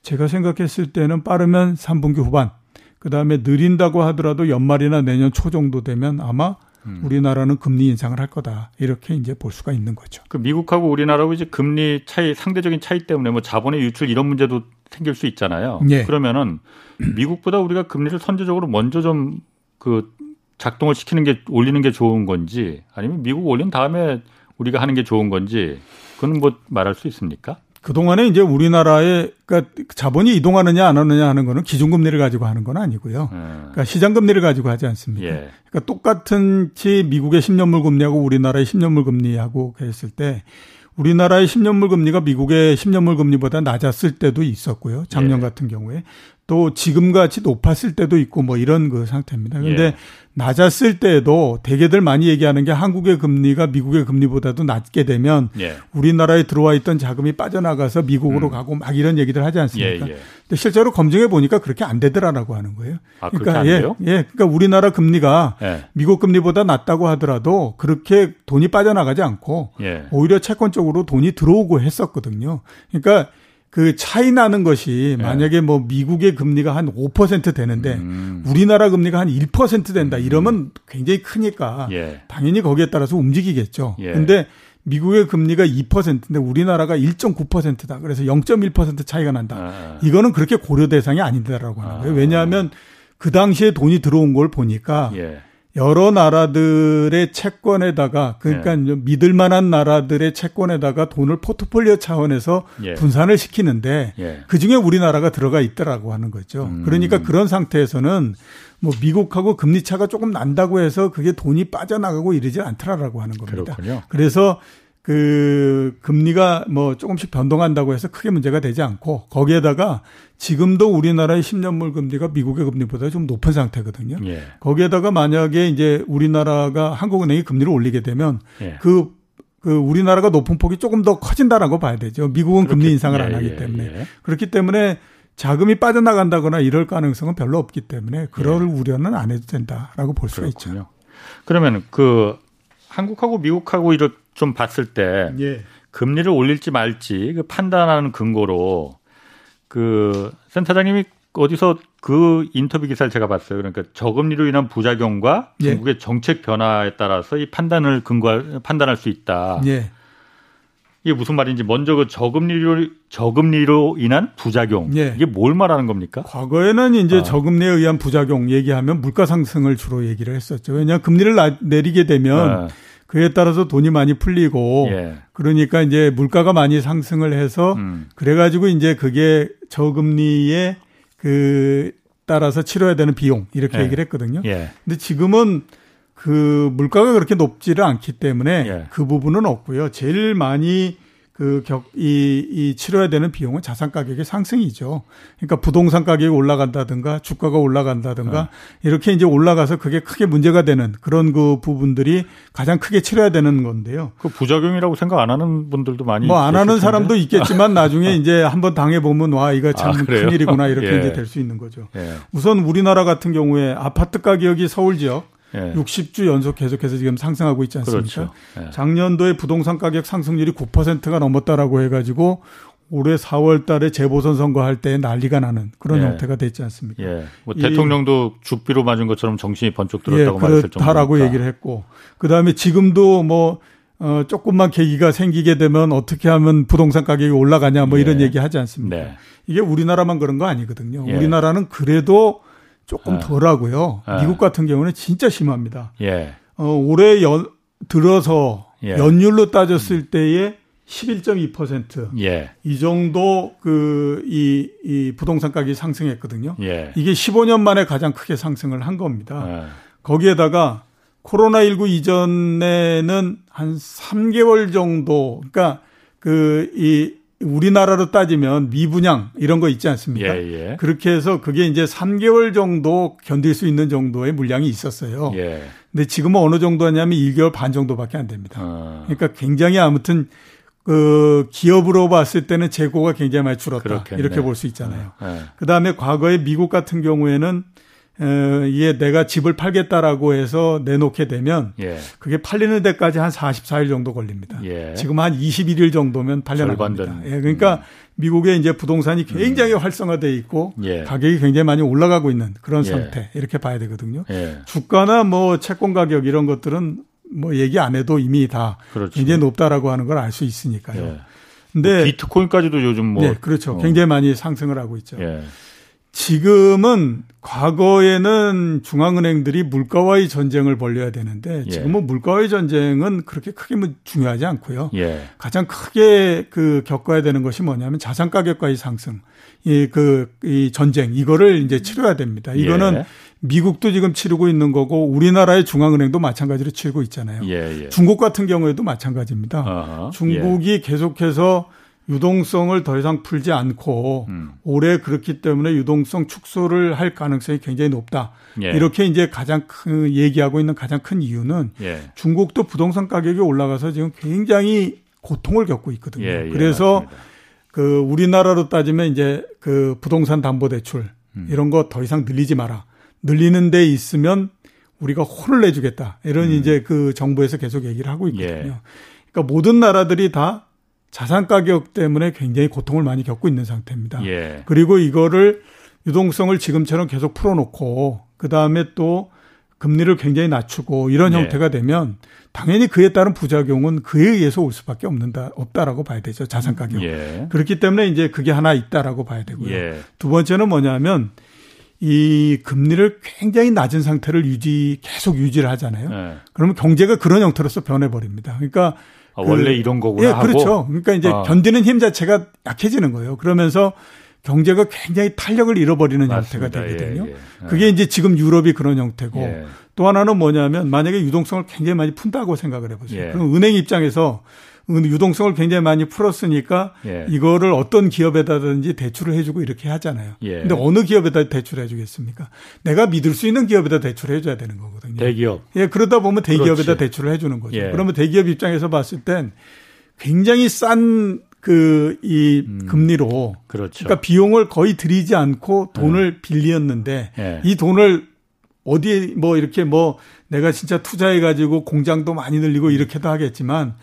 제가 생각했을 때는 빠르면 3분기 후반, 그 다음에 느린다고 하더라도 연말이나 내년 초 정도 되면 아마 음. 우리나라는 금리 인상을 할 거다. 이렇게 이제 볼 수가 있는 거죠. 그 미국하고 우리나라하고 이제 금리 차이, 상대적인 차이 때문에 뭐 자본의 유출 이런 문제도 생길 수 있잖아요. 예. 그러면은 <clears throat> 미국보다 우리가 금리를 선제적으로 먼저 좀 그 작동을 시키는 게 올리는 게 좋은 건지 아니면 미국 올린 다음에 우리가 하는 게 좋은 건지 그건 뭐 말할 수 있습니까? 그동안에 이제 우리나라에 그러니까 자본이 이동하느냐 안 하느냐 하는 거는 기준금리를 가지고 하는 건 아니고요. 네. 그러니까 시장금리를 가지고 하지 않습니까? 예. 그러니까 똑같은 치 미국의 10년물 금리하고 우리나라의 10년물 금리하고 했을 때 우리나라의 10년물 금리가 미국의 10년물 금리보다 낮았을 때도 있었고요. 작년 예. 같은 경우에. 또 지금 같이 높았을 때도 있고 뭐 이런 그 상태입니다. 근데 예. 낮았을 때에도 대개들 많이 얘기하는 게 한국의 금리가 미국의 금리보다도 낮게 되면 예. 우리나라에 들어와 있던 자금이 빠져나가서 미국으로 음. 가고 막 이런 얘기들 하지 않습니까? 예, 예. 근데 실제로 검증해 보니까 그렇게 안 되더라라고 하는 거예요. 아, 그러니까 예, 예, 그러니까 우리나라 금리가 예. 미국 금리보다 낮다고 하더라도 그렇게 돈이 빠져나가지 않고 예. 오히려 채권 쪽으로 돈이 들어오고 했었거든요. 그러니까 그 차이 나는 것이 네. 만약에 뭐 미국의 금리가 한 5% 되는데 음. 우리나라 금리가 한 1% 된다 음. 이러면 굉장히 크니까 예. 당연히 거기에 따라서 움직이겠죠. 예. 근데 미국의 금리가 2%인데 우리나라가 1.9%다. 그래서 0.1% 차이가 난다. 아. 이거는 그렇게 고려 대상이 아니다라고 하는 거예요. 왜냐하면 그 당시에 돈이 들어온 걸 보니까 예. 여러 나라들의 채권에다가 그러니까 예. 믿을 만한 나라들의 채권에다가 돈을 포트폴리오 차원에서 예. 분산을 시키는데 예. 그중에 우리나라가 들어가 있더라고 하는 거죠. 음. 그러니까 그런 상태에서는 뭐 미국하고 금리 차가 조금 난다고 해서 그게 돈이 빠져나가고 이러지 않더라라고 하는 겁니다. 그렇군요. 그래서 그 금리가 뭐 조금씩 변동한다고 해서 크게 문제가 되지 않고 거기에다가 지금도 우리나라의 10년물 금리가 미국의 금리보다 좀 높은 상태거든요. 예. 거기에다가 만약에 이제 우리나라가 한국은행이 금리를 올리게 되면 예. 그, 그 우리나라가 높은 폭이 조금 더 커진다라고 봐야 되죠. 미국은 그렇게, 금리 인상을 예, 안 하기 예, 때문에. 예. 그렇기 때문에 자금이 빠져나간다거나 이럴 가능성은 별로 없기 때문에 그럴 예. 우려는 안 해도 된다라고 볼 수가 있죠. 그러면 그 한국하고 미국하고 이렇게 좀 봤을 때 예. 금리를 올릴지 말지 그 판단하는 근거로 그 센터장님이 어디서 그 인터뷰 기사를 제가 봤어요. 그러니까 저금리로 인한 부작용과 예. 중국의 정책 변화에 따라서 이 판단을 근거 판단할 수 있다. 예. 이게 무슨 말인지 먼저 그 저금리로 저금리로 인한 부작용 예. 이게 뭘 말하는 겁니까? 과거에는 이제 아. 저금리에 의한 부작용 얘기하면 물가 상승을 주로 얘기를 했었죠. 왜냐 금리를 내리게 되면 아. 그에 따라서 돈이 많이 풀리고 예. 그러니까 이제 물가가 많이 상승을 해서 음. 그래가지고 이제 그게 저금리에 그 따라서 치러야 되는 비용 이렇게 예. 얘기를 했거든요. 예. 근데 지금은 그 물가가 그렇게 높지를 않기 때문에 예. 그 부분은 없고요. 제일 많이 그 격, 이, 이 치러야 되는 비용은 자산 가격의 상승이죠. 그러니까 부동산 가격이 올라간다든가 주가가 올라간다든가 어. 이렇게 이제 올라가서 그게 크게 문제가 되는 그런 그 부분들이 가장 크게 치러야 되는 건데요. 그 부작용이라고 생각 안 하는 분들도 많이 뭐 안 하는 사람도 있겠지만 <laughs> 나중에 이제 한번 당해 보면 와 이거 참 아, 큰일이구나 이렇게 <laughs> 예. 이제 될 수 있는 거죠. 예. 우선 우리나라 같은 경우에 아파트 가격이 서울 지역 예. 60주 연속 계속해서 지금 상승하고 있지 않습니까? 그렇죠. 예. 작년도에 부동산 가격 상승률이 9%가 넘었다라고 해가지고 올해 4월 달에 재보선 선거할 때 난리가 나는 그런 예. 형태가 됐지 않습니까? 예. 뭐 대통령도 죽비로 맞은 것처럼 정신이 번쩍 들었다고 예, 말했을 정도라고 얘기를 했고 그다음에 지금도 뭐 어, 조금만 계기가 생기게 되면 어떻게 하면 부동산 가격이 올라가냐 뭐 예. 이런 얘기 하지 않습니까? 네. 이게 우리나라만 그런 거 아니거든요. 예. 우리나라는 그래도 조금 아. 덜하고요. 아. 미국 같은 경우는 진짜 심합니다. 예. 어, 올해 연, 들어서 예. 연율로 따졌을 때에 11.2%. 예. 이 정도 그, 이, 이 부동산 가격이 상승했거든요. 예. 이게 15년 만에 가장 크게 상승을 한 겁니다. 예. 거기에다가 코로나19 이전에는 한 3개월 정도, 그러니까 그, 이, 우리나라로 따지면 미분양 이런 거 있지 않습니까? 예, 예. 그렇게 해서 그게 이제 3개월 정도 견딜 수 있는 정도의 물량이 있었어요. 예. 근데 지금은 어느 정도 하냐면 1개월 반 정도밖에 안 됩니다. 어. 그러니까 굉장히 아무튼 그 기업으로 봤을 때는 재고가 굉장히 많이 줄었다. 그렇겠네. 이렇게 볼 수 있잖아요. 네. 그다음에 과거에 미국 같은 경우에는 어, 이게 내가 집을 팔겠다라고 해서 내놓게 되면 예. 그게 팔리는 데까지 한 44일 정도 걸립니다. 예. 지금 한 21일 정도면 팔려나갑니다. 예, 그러니까 음. 미국의 이제 부동산이 굉장히 음. 활성화돼 있고 예. 가격이 굉장히 많이 올라가고 있는 그런 예. 상태 이렇게 봐야 되거든요. 예. 주가나 뭐 채권 가격 이런 것들은 뭐 얘기 안 해도 이미 다 그렇죠. 굉장히 높다라고 하는 걸 알 수 있으니까요. 예. 근데 뭐 비트코인까지도 요즘 뭐 네, 그렇죠. 어. 굉장히 많이 상승을 하고 있죠. 지금은 과거에는 중앙은행들이 물가와의 전쟁을 벌려야 되는데 예. 지금은 예. 물가와의 전쟁은 그렇게 크게 뭐 중요하지 않고요. 예. 가장 크게 그 겪어야 되는 것이 뭐냐면 자산 가격과의 상승, 이 그이 전쟁 이거를 이제 치러야 됩니다. 이거는 예. 미국도 지금 치르고 있는 거고 우리나라의 중앙은행도 마찬가지로 치르고 있잖아요. 예, 예. 중국 같은 경우에도 마찬가지입니다. 어허. 중국이 계속해서 유동성을 더 이상 풀지 않고 음. 올해 그렇기 때문에 유동성 축소를 할 가능성이 굉장히 높다. 예. 이렇게 이제 가장 큰 얘기하고 있는 가장 큰 이유는 예. 중국도 부동산 가격이 올라가서 지금 굉장히 고통을 겪고 있거든요. 예, 예 그래서 맞습니다. 그 우리나라로 따지면 이제 그 부동산 담보 대출 음. 이런 거 더 이상 늘리지 마라. 늘리는 데 있으면 우리가 혼을 내주겠다. 이런 음. 이제 그 정부에서 계속 얘기를 하고 있거든요. 예. 그러니까 모든 나라들이 다 자산 가격 때문에 굉장히 고통을 많이 겪고 있는 상태입니다. 예. 그리고 이거를 유동성을 지금처럼 계속 풀어놓고 그 다음에 또 금리를 굉장히 낮추고 이런 예. 형태가 되면 당연히 그에 따른 부작용은 그에 의해서 올 수밖에 없는다 없다라고 봐야 되죠 자산 가격. 예. 그렇기 때문에 이제 그게 하나 있다라고 봐야 되고요. 예. 두 번째는 뭐냐면 이 금리를 굉장히 낮은 상태를 유지 계속 유지를 하잖아요. 예. 그러면 경제가 그런 형태로서 변해버립니다. 그러니까 아, 원래 그, 이런 거구나. 예, 하고. 그렇죠. 그러니까 이제 어. 견디는 힘 자체가 약해지는 거예요. 그러면서 경제가 굉장히 탄력을 잃어버리는 맞습니다. 형태가 되거든요. 예, 예. 그게 이제 지금 유럽이 그런 형태고 예. 또 하나는 뭐냐면 만약에 유동성을 굉장히 많이 푼다고 생각을 해보세요. 예. 그럼 은행 입장에서 유동성을 굉장히 많이 풀었으니까 예. 이거를 어떤 기업에다든지 대출을 해주고 이렇게 하잖아요. 예. 근데 어느 기업에다 대출해 주겠습니까? 내가 믿을 수 있는 기업에다 대출해 줘야 되는 거거든요. 대기업. 예, 그러다 보면 대기업에다 그렇지. 대출을 해 주는 거죠. 예. 그러면 대기업 입장에서 봤을 땐 굉장히 싼 그, 이 음, 금리로. 그렇죠. 그러니까 비용을 거의 들이지 않고 돈을 음. 빌렸는데 예. 이 돈을 어디에 뭐 이렇게 뭐 내가 진짜 투자해 가지고 공장도 많이 늘리고 이렇게도 하겠지만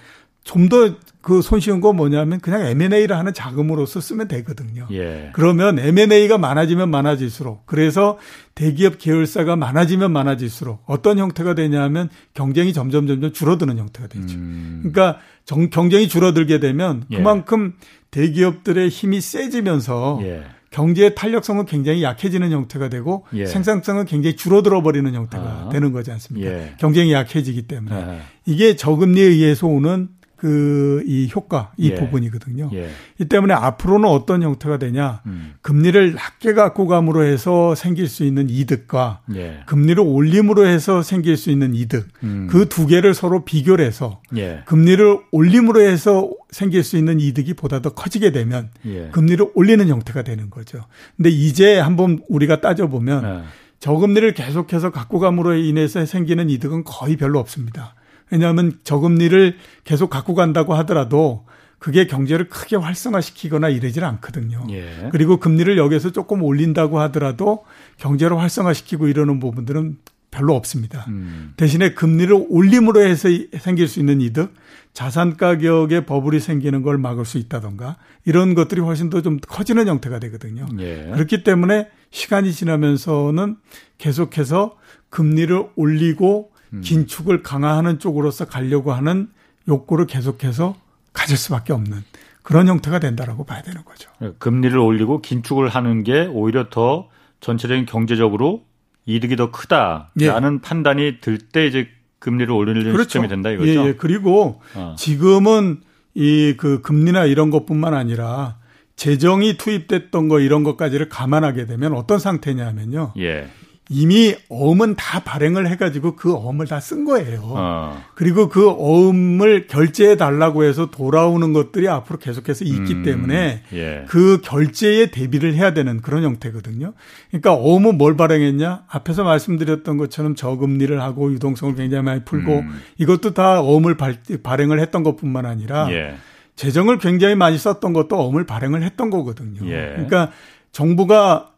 좀 더 그 손쉬운 건 뭐냐면 그냥 M&A를 하는 자금으로서 쓰면 되거든요. 예. 그러면 M&A가 많아지면 많아질수록 그래서 대기업 계열사가 많아지면 많아질수록 어떤 형태가 되냐면 경쟁이 점점 점점 줄어드는 형태가 되죠. 음. 그러니까 정, 경쟁이 줄어들게 되면 예. 그만큼 대기업들의 힘이 세지면서 예. 경제의 탄력성은 굉장히 약해지는 형태가 되고 예. 생산성은 굉장히 줄어들어 버리는 형태가 아. 되는 거지 않습니까? 예. 경쟁이 약해지기 때문에 아. 이게 저금리에 의해서 오는 그 이 효과 이 예. 부분이거든요. 예. 이 때문에 앞으로는 어떤 형태가 되냐? 음. 금리를 낮게 갖고 감으로 해서 생길 수 있는 이득과 예. 금리를 올림으로 해서 생길 수 있는 이득 음. 그두 개를 서로 비교를 해서 예. 금리를 올림으로 해서 생길 수 있는 이득이 보다 더 커지게 되면 예. 금리를 올리는 형태가 되는 거죠. 근데 이제 한번 우리가 따져 보면 예. 저금리를 계속해서 갖고 감으로 인해서 생기는 이득은 거의 별로 없습니다. 왜냐하면 저금리를 계속 갖고 간다고 하더라도 그게 경제를 크게 활성화시키거나 이러질 않거든요. 예. 그리고 금리를 여기서 조금 올린다고 하더라도 경제를 활성화시키고 이러는 부분들은 별로 없습니다. 음. 대신에 금리를 올림으로 해서 생길 수 있는 이득, 자산 가격에 버블이 생기는 걸 막을 수 있다던가 이런 것들이 훨씬 더 좀 커지는 형태가 되거든요. 예. 그렇기 때문에 시간이 지나면서는 계속해서 금리를 올리고 음. 긴축을 강화하는 쪽으로서 가려고 하는 욕구를 계속해서 가질 수밖에 없는 그런 형태가 된다라고 봐야 되는 거죠. 네, 금리를 올리고 긴축을 하는 게 오히려 더 전체적인 경제적으로 이득이 더 크다라는 예. 판단이 들 때 이제 금리를 올리는 그렇죠. 시점이 된다 이거죠. 예, 예. 그리고 어. 지금은 이 그 금리나 이런 것뿐만 아니라 재정이 투입됐던 거 이런 것까지를 감안하게 되면 어떤 상태냐면요. 예. 이미 어음은 다 발행을 해가지고 그 어음을 다 쓴 거예요. 어. 그리고 그 어음을 결제해 달라고 해서 돌아오는 것들이 앞으로 계속해서 있기 음. 때문에 예. 그 결제에 대비를 해야 되는 그런 형태거든요. 그러니까 어음은 뭘 발행했냐? 앞에서 말씀드렸던 것처럼 저금리를 하고 유동성을 굉장히 많이 풀고 음. 이것도 다 어음을 발, 발행을 했던 것뿐만 아니라 예. 재정을 굉장히 많이 썼던 것도 어음을 발행을 했던 거거든요. 예. 그러니까 정부가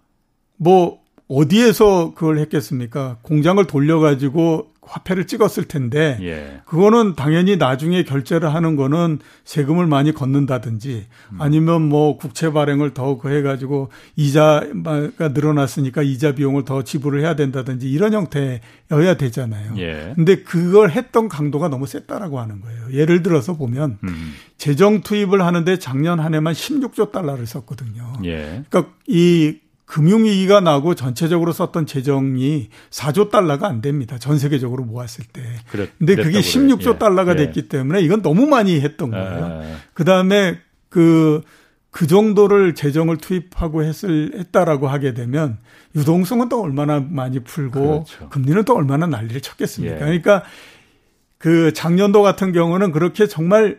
뭐 어디에서 그걸 했겠습니까? 공장을 돌려가지고 화폐를 찍었을 텐데, 예. 그거는 당연히 나중에 결제를 하는 거는 세금을 많이 걷는다든지, 음. 아니면 뭐 국채 발행을 더 해가지고 이자가 늘어났으니까 이자 비용을 더 지불을 해야 된다든지 이런 형태여야 되잖아요. 예. 근데 그걸 했던 강도가 너무 셌다라고 하는 거예요. 예를 들어서 보면, 음. 재정 투입을 하는데 작년 한 해만 16조 달러를 썼거든요. 예. 그러니까 이 금융위기가 나고 전체적으로 썼던 재정이 4조 달러가 안 됩니다. 전 세계적으로 모았을 때. 그래, 근데 그게 16조 예. 달러가 예. 됐기 때문에 이건 너무 많이 했던 거예요. 예. 그 다음에 그, 그 정도를 재정을 투입하고 했을, 했다라고 하게 되면 유동성은 또 얼마나 많이 풀고 그렇죠. 금리는 또 얼마나 난리를 쳤겠습니까. 예. 그러니까 그 작년도 같은 경우는 그렇게 정말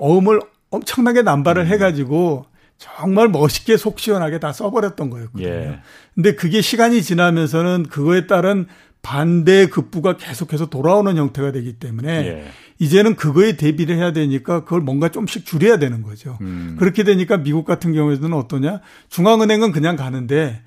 어음을 엄청나게 남발을 음. 해가지고 정말 멋있게 속 시원하게 다 써버렸던 거였거든요. 예. 근데 그게 시간이 지나면서는 그거에 따른 반대 급부가 계속해서 돌아오는 형태가 되기 때문에 예. 이제는 그거에 대비를 해야 되니까 그걸 뭔가 좀씩 줄여야 되는 거죠. 음. 그렇게 되니까 미국 같은 경우에는 어떠냐? 중앙은행은 그냥 가는데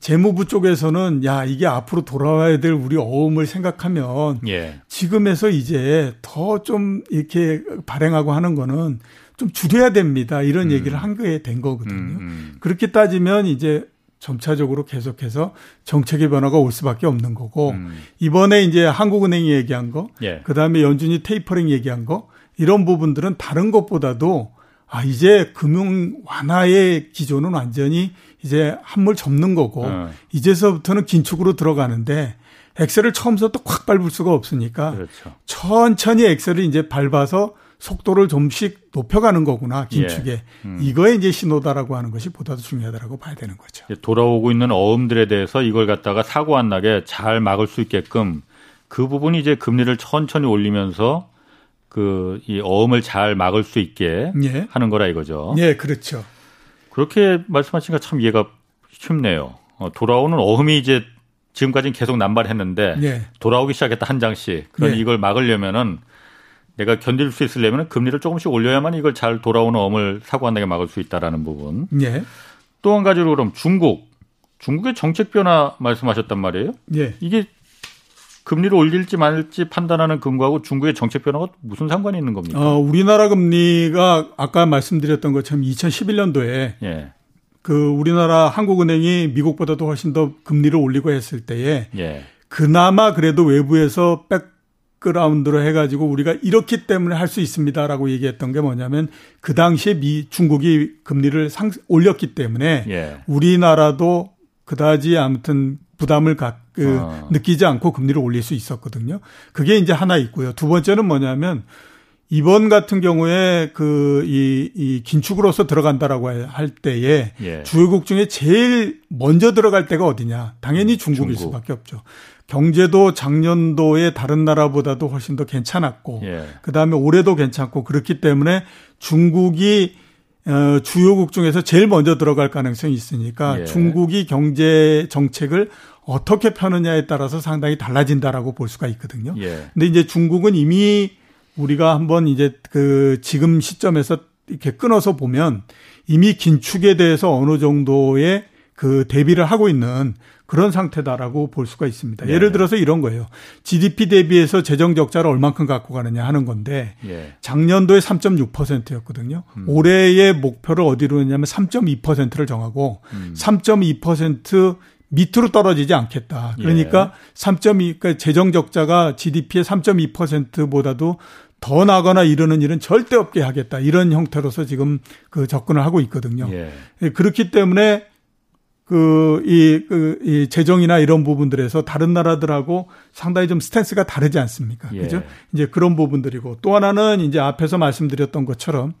재무부 쪽에서는 야 이게 앞으로 돌아와야 될 우리 어음을 생각하면 예. 지금에서 이제 더 좀 이렇게 발행하고 하는 거는 좀 줄여야 됩니다. 이런 음. 얘기를 한 거에 된 거거든요. 음, 음. 그렇게 따지면 이제 점차적으로 계속해서 정책의 변화가 올 수밖에 없는 거고 음. 이번에 이제 한국은행이 얘기한 거, 예. 그 다음에 연준이 테이퍼링 얘기한 거 이런 부분들은 다른 것보다도 아 이제 금융 완화의 기조는 완전히 이제 한물 접는 거고 어. 이제서부터는 긴축으로 들어가는데 엑셀을 처음부터 꽉 밟을 수가 없으니까 그렇죠. 천천히 엑셀을 이제 밟아서 속도를 좀씩 높여가는 거구나 긴축에 예. 음. 이거에 이제 신호다라고 하는 것이 보다 더 중요하다라고 봐야 되는 거죠. 돌아오고 있는 어음들에 대해서 이걸 갖다가 사고 안 나게 잘 막을 수 있게끔 그 부분이 이제 금리를 천천히 올리면서 그 이 어음을 잘 막을 수 있게 예. 하는 거라 이거죠. 예, 그렇죠. 그렇게 말씀하시니까 참 이해가 쉽네요. 어, 돌아오는 어음이 이제 지금까지는 계속 남발했는데 예. 돌아오기 시작했다 한 장씩. 그럼 예. 이걸 막으려면은 내가 견딜 수 있으려면 금리를 조금씩 올려야만 이걸 잘 돌아오는 엄을 사고 안 나게 막을 수 있다라는 부분. 예. 또 한 가지로 그럼 중국. 중국의 정책 변화 말씀하셨단 말이에요. 예. 이게 금리를 올릴지 말지 판단하는 금고하고 중국의 정책 변화가 무슨 상관이 있는 겁니까? 어, 우리나라 금리가 아까 말씀드렸던 것처럼 2011년도에 예. 그 우리나라 한국은행이 미국보다도 훨씬 더 금리를 올리고 했을 때에 예. 그나마 그래도 외부에서 백 그라운드로 해가지고 우리가 이렇기 때문에 할 수 있습니다라고 얘기했던 게 뭐냐면 그 당시에 미 중국이 금리를 상 올렸기 때문에 예. 우리나라도 그다지 아무튼 부담을 가, 그, 아. 느끼지 않고 금리를 올릴 수 있었거든요. 그게 이제 하나 있고요. 두 번째는 뭐냐면 이번 같은 경우에 그, 이, 이 긴축으로서 들어간다라고 할 때에 예. 주요국 중에 제일 먼저 들어갈 때가 어디냐. 당연히 음, 중국일 중국. 수밖에 없죠. 경제도 작년도에 다른 나라보다도 훨씬 더 괜찮았고, 예. 그 다음에 올해도 괜찮고, 그렇기 때문에 중국이 어, 주요국 중에서 제일 먼저 들어갈 가능성이 있으니까 예. 중국이 경제 정책을 어떻게 펴느냐에 따라서 상당히 달라진다라고 볼 수가 있거든요. 예. 근데 이제 중국은 이미 우리가 한번 이제 그 지금 시점에서 이렇게 끊어서 보면 이미 긴축에 대해서 어느 정도의 그 대비를 하고 있는 그런 상태다라고 볼 수가 있습니다. 네. 예를 들어서 이런 거예요. GDP 대비해서 재정 적자를 얼만큼 갖고 가느냐 하는 건데 예. 작년도에 3.6%였거든요. 음. 올해의 목표를 어디로 했냐면 3.2%를 정하고 음. 3.2% 밑으로 떨어지지 않겠다. 그러니까 예. 3.2 그러니까 재정 적자가 GDP의 3.2%보다도 더 나거나 이러는 일은 절대 없게 하겠다. 이런 형태로서 지금 그 접근을 하고 있거든요. 예. 예 그렇기 때문에 그, 이, 그, 이 재정이나 이런 부분들에서 다른 나라들하고 상당히 좀 스탠스가 다르지 않습니까? 예. 그죠? 이제 그런 부분들이고 또 하나는 이제 앞에서 말씀드렸던 것처럼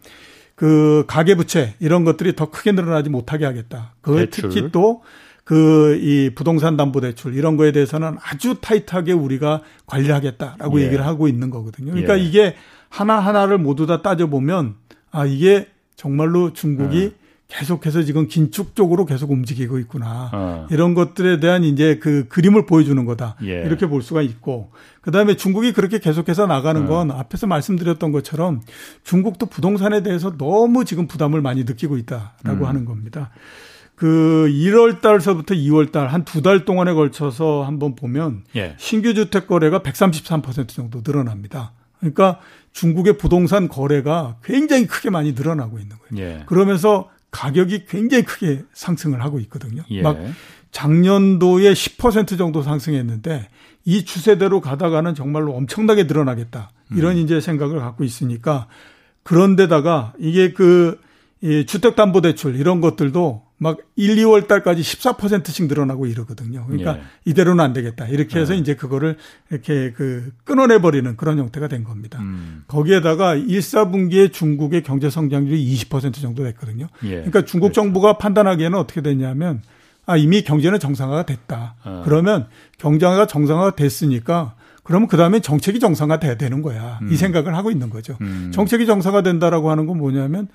그 가계부채 이런 것들이 더 크게 늘어나지 못하게 하겠다. 그 특히 또 그 이 부동산 담보 대출 이런 거에 대해서는 아주 타이트하게 우리가 관리하겠다라고 예. 얘기를 하고 있는 거거든요. 그러니까 예. 이게 하나하나를 모두 다 따져보면 아, 이게 정말로 중국이 예. 계속해서 지금 긴축 쪽으로 계속 움직이고 있구나. 어. 이런 것들에 대한 이제 그 그림을 보여주는 거다. 예. 이렇게 볼 수가 있고. 그 다음에 중국이 그렇게 계속해서 나가는 어. 건 어. 앞에서 말씀드렸던 것처럼 중국도 부동산에 대해서 너무 지금 부담을 많이 느끼고 있다라고 음. 하는 겁니다. 그 1월 달서부터 2월 달 한 두 달 동안에 걸쳐서 한번 보면 예. 신규 주택 거래가 133% 정도 늘어납니다. 그러니까 중국의 부동산 거래가 굉장히 크게 많이 늘어나고 있는 거예요. 예. 그러면서 가격이 굉장히 크게 상승을 하고 있거든요. 예. 막 작년도에 10% 정도 상승했는데 이 추세대로 가다가는 정말로 엄청나게 늘어나겠다. 이런 음. 이제 생각을 갖고 있으니까 그런데다가 이게 그 이 주택담보대출 이런 것들도 막 1, 2월 달까지 14%씩 늘어나고 이러거든요. 그러니까 예. 이대로는 안 되겠다. 이렇게 해서 예. 이제 그거를 이렇게 그 끊어내 버리는 그런 형태가 된 겁니다. 음. 거기에다가 1, 4분기에 중국의 경제 성장률이 20% 정도 됐거든요. 예. 그러니까 중국 그렇죠. 정부가 판단하기에는 어떻게 됐냐면 아 이미 경제는 정상화가 됐다. 어. 그러면 경제가 정상화가 됐으니까 그러면 그 다음에 정책이 정상화 돼야 되는 거야. 음. 이 생각을 하고 있는 거죠. 음. 정책이 정상화 된다라고 하는 건 뭐냐면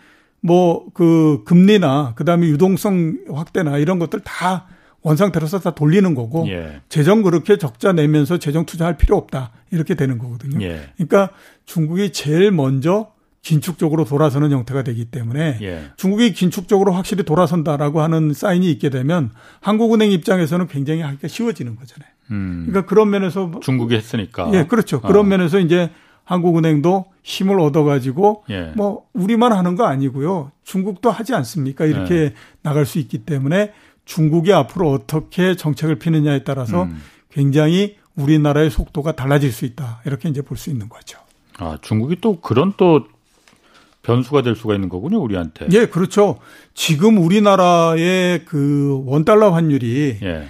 뭐 그 금리나 그다음에 유동성 확대나 이런 것들 다 원상태로서 다 돌리는 거고 예. 재정 그렇게 적자 내면서 재정 투자할 필요 없다 이렇게 되는 거거든요. 예. 그러니까 중국이 제일 먼저 긴축적으로 돌아서는 형태가 되기 때문에 예. 중국이 긴축적으로 확실히 돌아선다라고 하는 사인이 있게 되면 한국은행 입장에서는 굉장히 하기가 쉬워지는 거잖아요. 음. 그러니까 그런 면에서 중국이 했으니까 예 그렇죠. 그런 어. 면에서 이제 한국은행도 힘을 얻어가지고 예. 뭐 우리만 하는 거 아니고요. 중국도 하지 않습니까? 이렇게 예. 나갈 수 있기 때문에 중국이 앞으로 어떻게 정책을 피느냐에 따라서 음. 굉장히 우리나라의 속도가 달라질 수 있다. 이렇게 이제 볼 수 있는 거죠. 아, 중국이 또 그런 또 변수가 될 수가 있는 거군요, 우리한테. 예, 그렇죠. 지금 우리나라의 그 원달러 환율이 예.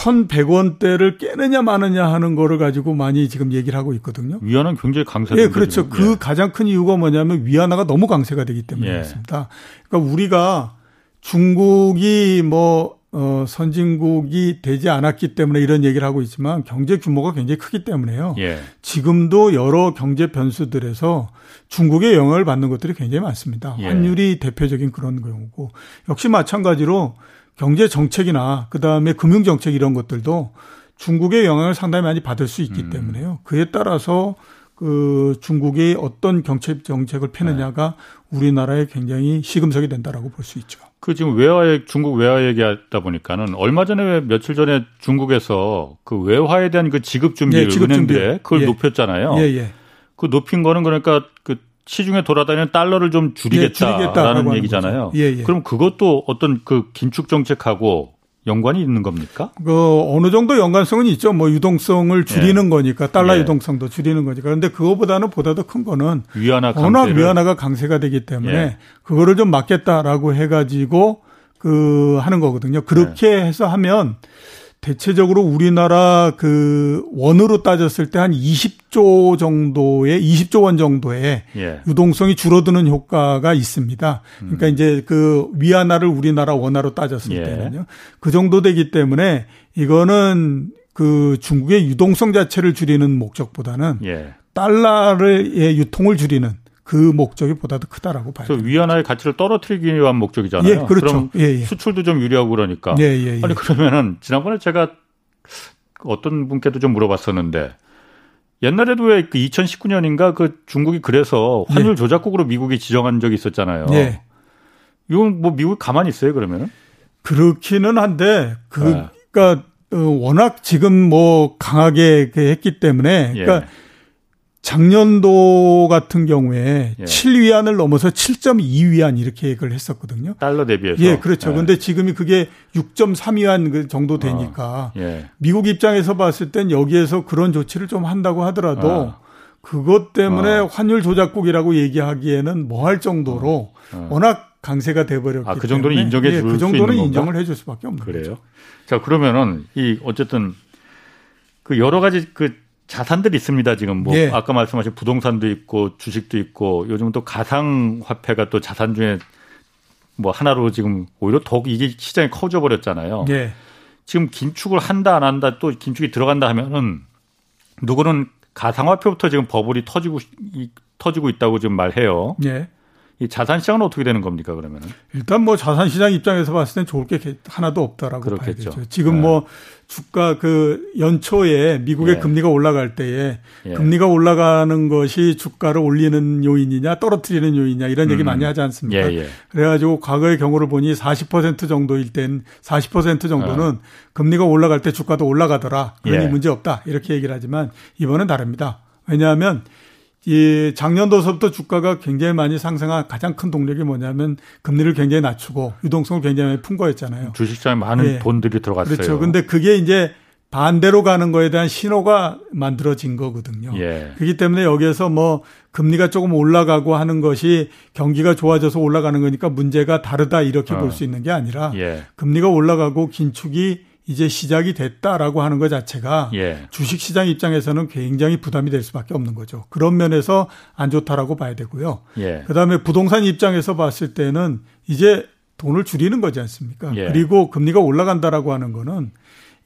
1,100원대를 깨느냐 마느냐 하는 거를 가지고 많이 지금 얘기를 하고 있거든요. 위안은 굉장히 강세. 예, 그렇죠. 지금. 그 예. 가장 큰 이유가 뭐냐면 위안화가 너무 강세가 되기 때문에 예. 그렇습니다. 그러니까 우리가 중국이 뭐 어, 선진국이 되지 않았기 때문에 이런 얘기를 하고 있지만 경제 규모가 굉장히 크기 때문에요. 예. 지금도 여러 경제 변수들에서 중국의 영향을 받는 것들이 굉장히 많습니다. 예. 환율이 대표적인 그런 경우고 역시 마찬가지로 경제 정책이나 그다음에 금융 정책 이런 것들도 중국의 영향을 상당히 많이 받을 수 있기 음. 때문에요. 그에 따라서 그 중국이 어떤 경제 정책을 펴느냐가 네. 우리나라에 굉장히 시금석이 된다라고 볼 수 있죠. 그 지금 외화 중국 외화 얘기하다 보니까는 얼마 전에 며칠 전에 중국에서 그 외화에 대한 그 지급 준비를 예, 지급 은행들에 그걸 예. 높였잖아요. 예, 예. 그 높인 거는 그러니까 그 시중에 돌아다니는 달러를 좀 줄이겠다라는 예, 얘기잖아요. 예, 예. 그럼 그것도 어떤 그 긴축 정책하고 연관이 있는 겁니까? 그 어느 정도 연관성은 있죠. 뭐 유동성을 줄이는 예. 거니까 달러 예. 유동성도 줄이는 거니까. 그런데 그거보다는 보다 더 큰 거는 위안화 워낙 위안화가 강세가 되기 때문에 예. 그거를 좀 막겠다라고 해가지고 그 하는 거거든요. 그렇게 예. 해서 하면 대체적으로 우리나라 그 원으로 따졌을 때 한 20조 정도의 20조 원 정도의 예. 유동성이 줄어드는 효과가 있습니다. 그러니까 음. 이제 그 위안화를 우리나라 원화로 따졌을 예. 때는요. 그 정도 되기 때문에 이거는 그 중국의 유동성 자체를 줄이는 목적보다는 예. 달러의 유통을 줄이는 그 목적이 보다 더 크다라고 봐요. 그래서 위안화의 가치를 떨어뜨리기 위한 목적이잖아요. 예, 그렇죠. 그럼 예, 예. 수출도 좀 유리하고 그러니까. 예, 예, 예. 아니 그러면은 지난번에 제가 어떤 분께도 좀 물어봤었는데 옛날에도 왜 그 2019년인가 그 중국이 그래서 환율 예. 조작국으로 미국이 지정한 적이 있었잖아요. 예. 이건 뭐 미국 가만히 있어요 그러면은? 그렇기는 한데 그 그러니까 어, 워낙 지금 뭐 강하게 했기 때문에 그러니까 작년도 같은 경우에 예. 7위안을 넘어서 7.2위안 이렇게 얘기를 했었거든요. 달러 대비해서. 예, 그렇죠. 예. 근데 지금이 그게 6.3위안 그 정도 되니까 어. 예. 미국 입장에서 봤을 땐 여기에서 그런 조치를 좀 한다고 하더라도 어. 그것 때문에 어. 환율 조작국이라고 얘기하기에는 뭐 할 정도로. 워낙 강세가 돼 버렸기 아, 그 정도는 인정해 줄 예, 그 정도는 인정을 해줄 수밖에 없는 그래요? 거죠. 자, 그러면은 이 어쨌든 그 여러 가지 그 자산들이 있습니다. 지금 뭐 예. 아까 말씀하신 부동산도 있고 주식도 있고 요즘은 또 가상 화폐가 또 자산 중에 뭐 하나로 지금 오히려 더욱 이게 시장이 커져 버렸잖아요. 예. 지금 긴축을 한다 안 한다 또 긴축이 들어간다 하면은 누구는 가상화폐부터 지금 버블이 터지고 터지고 있다고 지금 말해요. 예. 이 자산 시장은 어떻게 되는 겁니까 그러면은? 일단 뭐 자산 시장 입장에서 봤을 땐 좋을 게 하나도 없다라고 그렇겠죠. 봐야 되죠. 지금 네. 뭐 주가 그 연초에 미국의 예. 금리가 올라갈 때에 예. 금리가 올라가는 것이 주가를 올리는 요인이냐 떨어뜨리는 요인이냐 이런 음. 얘기 많이 하지 않습니까? 예, 예. 그래가지고 과거의 경우를 보니 40% 정도일 땐 40% 정도는 어. 금리가 올라갈 때 주가도 올라가더라. 그러니 예. 문제 없다 이렇게 얘기를 하지만 이번은 다릅니다. 왜냐하면 이 작년도서부터 주가가 굉장히 많이 상승한 가장 큰 동력이 뭐냐면 금리를 굉장히 낮추고 유동성을 굉장히 많이 푼 거였잖아요. 주식시장에 많은 예. 돈들이 들어갔어요. 그렇죠. 근데 그게 이제 반대로 가는 거에 대한 신호가 만들어진 거거든요. 예. 그렇기 때문에 여기에서 뭐 금리가 조금 올라가고 하는 것이 경기가 좋아져서 올라가는 거니까 문제가 다르다 이렇게 어. 볼수 있는 게 아니라 예. 금리가 올라가고 긴축이 이제 시작이 됐다라고 하는 것 자체가 예. 주식 시장 입장에서는 굉장히 부담이 될 수밖에 없는 거죠. 그런 면에서 안 좋다라고 봐야 되고요. 예. 그다음에 부동산 입장에서 봤을 때는 이제 돈을 줄이는 거지 않습니까? 예. 그리고 금리가 올라간다라고 하는 거는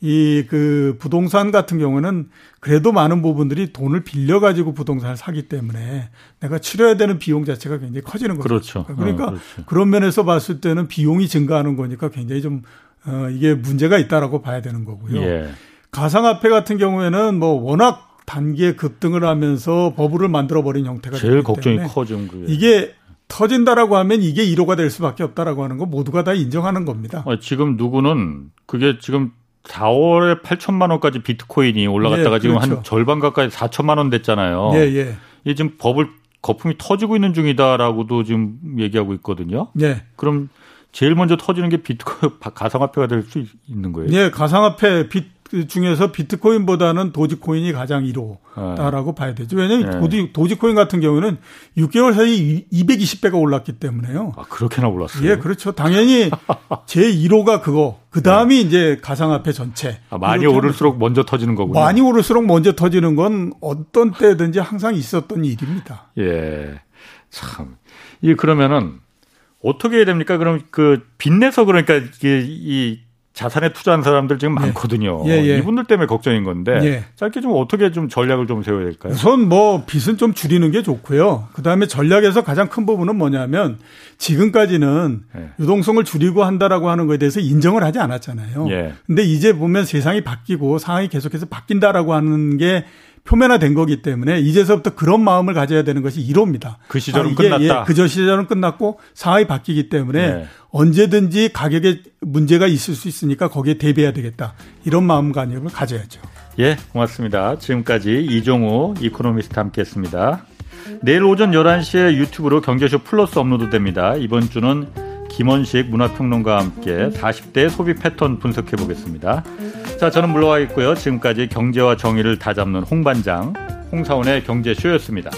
이 그 부동산 같은 경우는 그래도 많은 부분들이 돈을 빌려 가지고 부동산을 사기 때문에 내가 치러야 되는 비용 자체가 굉장히 커지는 거죠. 그렇죠. 그러니까 어, 그렇죠. 그런 면에서 봤을 때는 비용이 증가하는 거니까 굉장히 좀 어, 이게 문제가 있다라고 봐야 되는 거고요. 예. 가상화폐 같은 경우에는 뭐 워낙 단기에 급등을 하면서 버블을 만들어 버린 형태가 제일 걱정이 커진 그게. 이게 터진다라고 하면 이게 1호가 될 수밖에 없다라고 하는 거 모두가 다 인정하는 겁니다. 지금 누구는 그게 지금 4월에 8천만 원까지 비트코인이 올라갔다가 예. 지금 한 그렇죠. 절반 가까이 4천만 원 됐잖아요. 예, 예. 이게 지금 버블 거품이 터지고 있는 중이다라고도 지금 얘기하고 있거든요. 예. 그럼 제일 먼저 터지는 게 비트코인 <laughs> 가상화폐가 될 수 있는 거예요. 네, 가상화폐 빛 중에서 비트코인보다는 도지코인이 가장 1호다라고 네. 봐야 되죠. 왜냐하면 네. 도지, 도지 코인 같은 경우는 6개월 사이 220배가 올랐기 때문에요. 아, 그렇게나 올랐어요? 예, 그렇죠. 당연히 <laughs> 제 1호가 그거. 그 다음이 네. 이제 가상화폐 전체. 아, 많이 오를수록 먼저 터지는 거군요. 많이 오를수록 먼저 터지는 건 어떤 때든지 항상 있었던 일입니다. 예. 참. 이 그러면은 어떻게 해야 됩니까? 그럼 그 빚내서 그러니까 이게 이 자산에 투자한 사람들 지금 예. 많거든요. 예, 예. 이분들 때문에 걱정인 건데 예. 짧게 좀 어떻게 좀 전략을 좀 세워야 될까요? 우선 뭐 빚은 좀 줄이는 게 좋고요. 그다음에 전략에서 가장 큰 부분은 뭐냐면 지금까지는 예. 유동성을 줄이고 한다라고 하는 거에 대해서 인정을 하지 않았잖아요. 예. 근데 이제 보면 세상이 바뀌고 상황이 계속해서 바뀐다라고 하는 게 표면화된 거기 때문에 이제서부터 그런 마음을 가져야 되는 것이 1호입니다. 그 시절은 아, 끝났다. 예, 그저 시절은 끝났고 상황이 바뀌기 때문에 네. 언제든지 가격에 문제가 있을 수 있으니까 거기에 대비해야 되겠다. 이런 마음가짐을 가져야죠. 예, 고맙습니다. 지금까지 이종우 이코노미스트 함께했습니다. 내일 오전 11시에 유튜브로 경제쇼 플러스 업로드 됩니다. 이번 주는 김원식 문화평론가와 함께 40대 소비 패턴 분석해 보겠습니다. 자, 저는 물러와 있고요. 지금까지 경제와 정의를 다잡는 홍반장, 홍사훈의 경제쇼였습니다.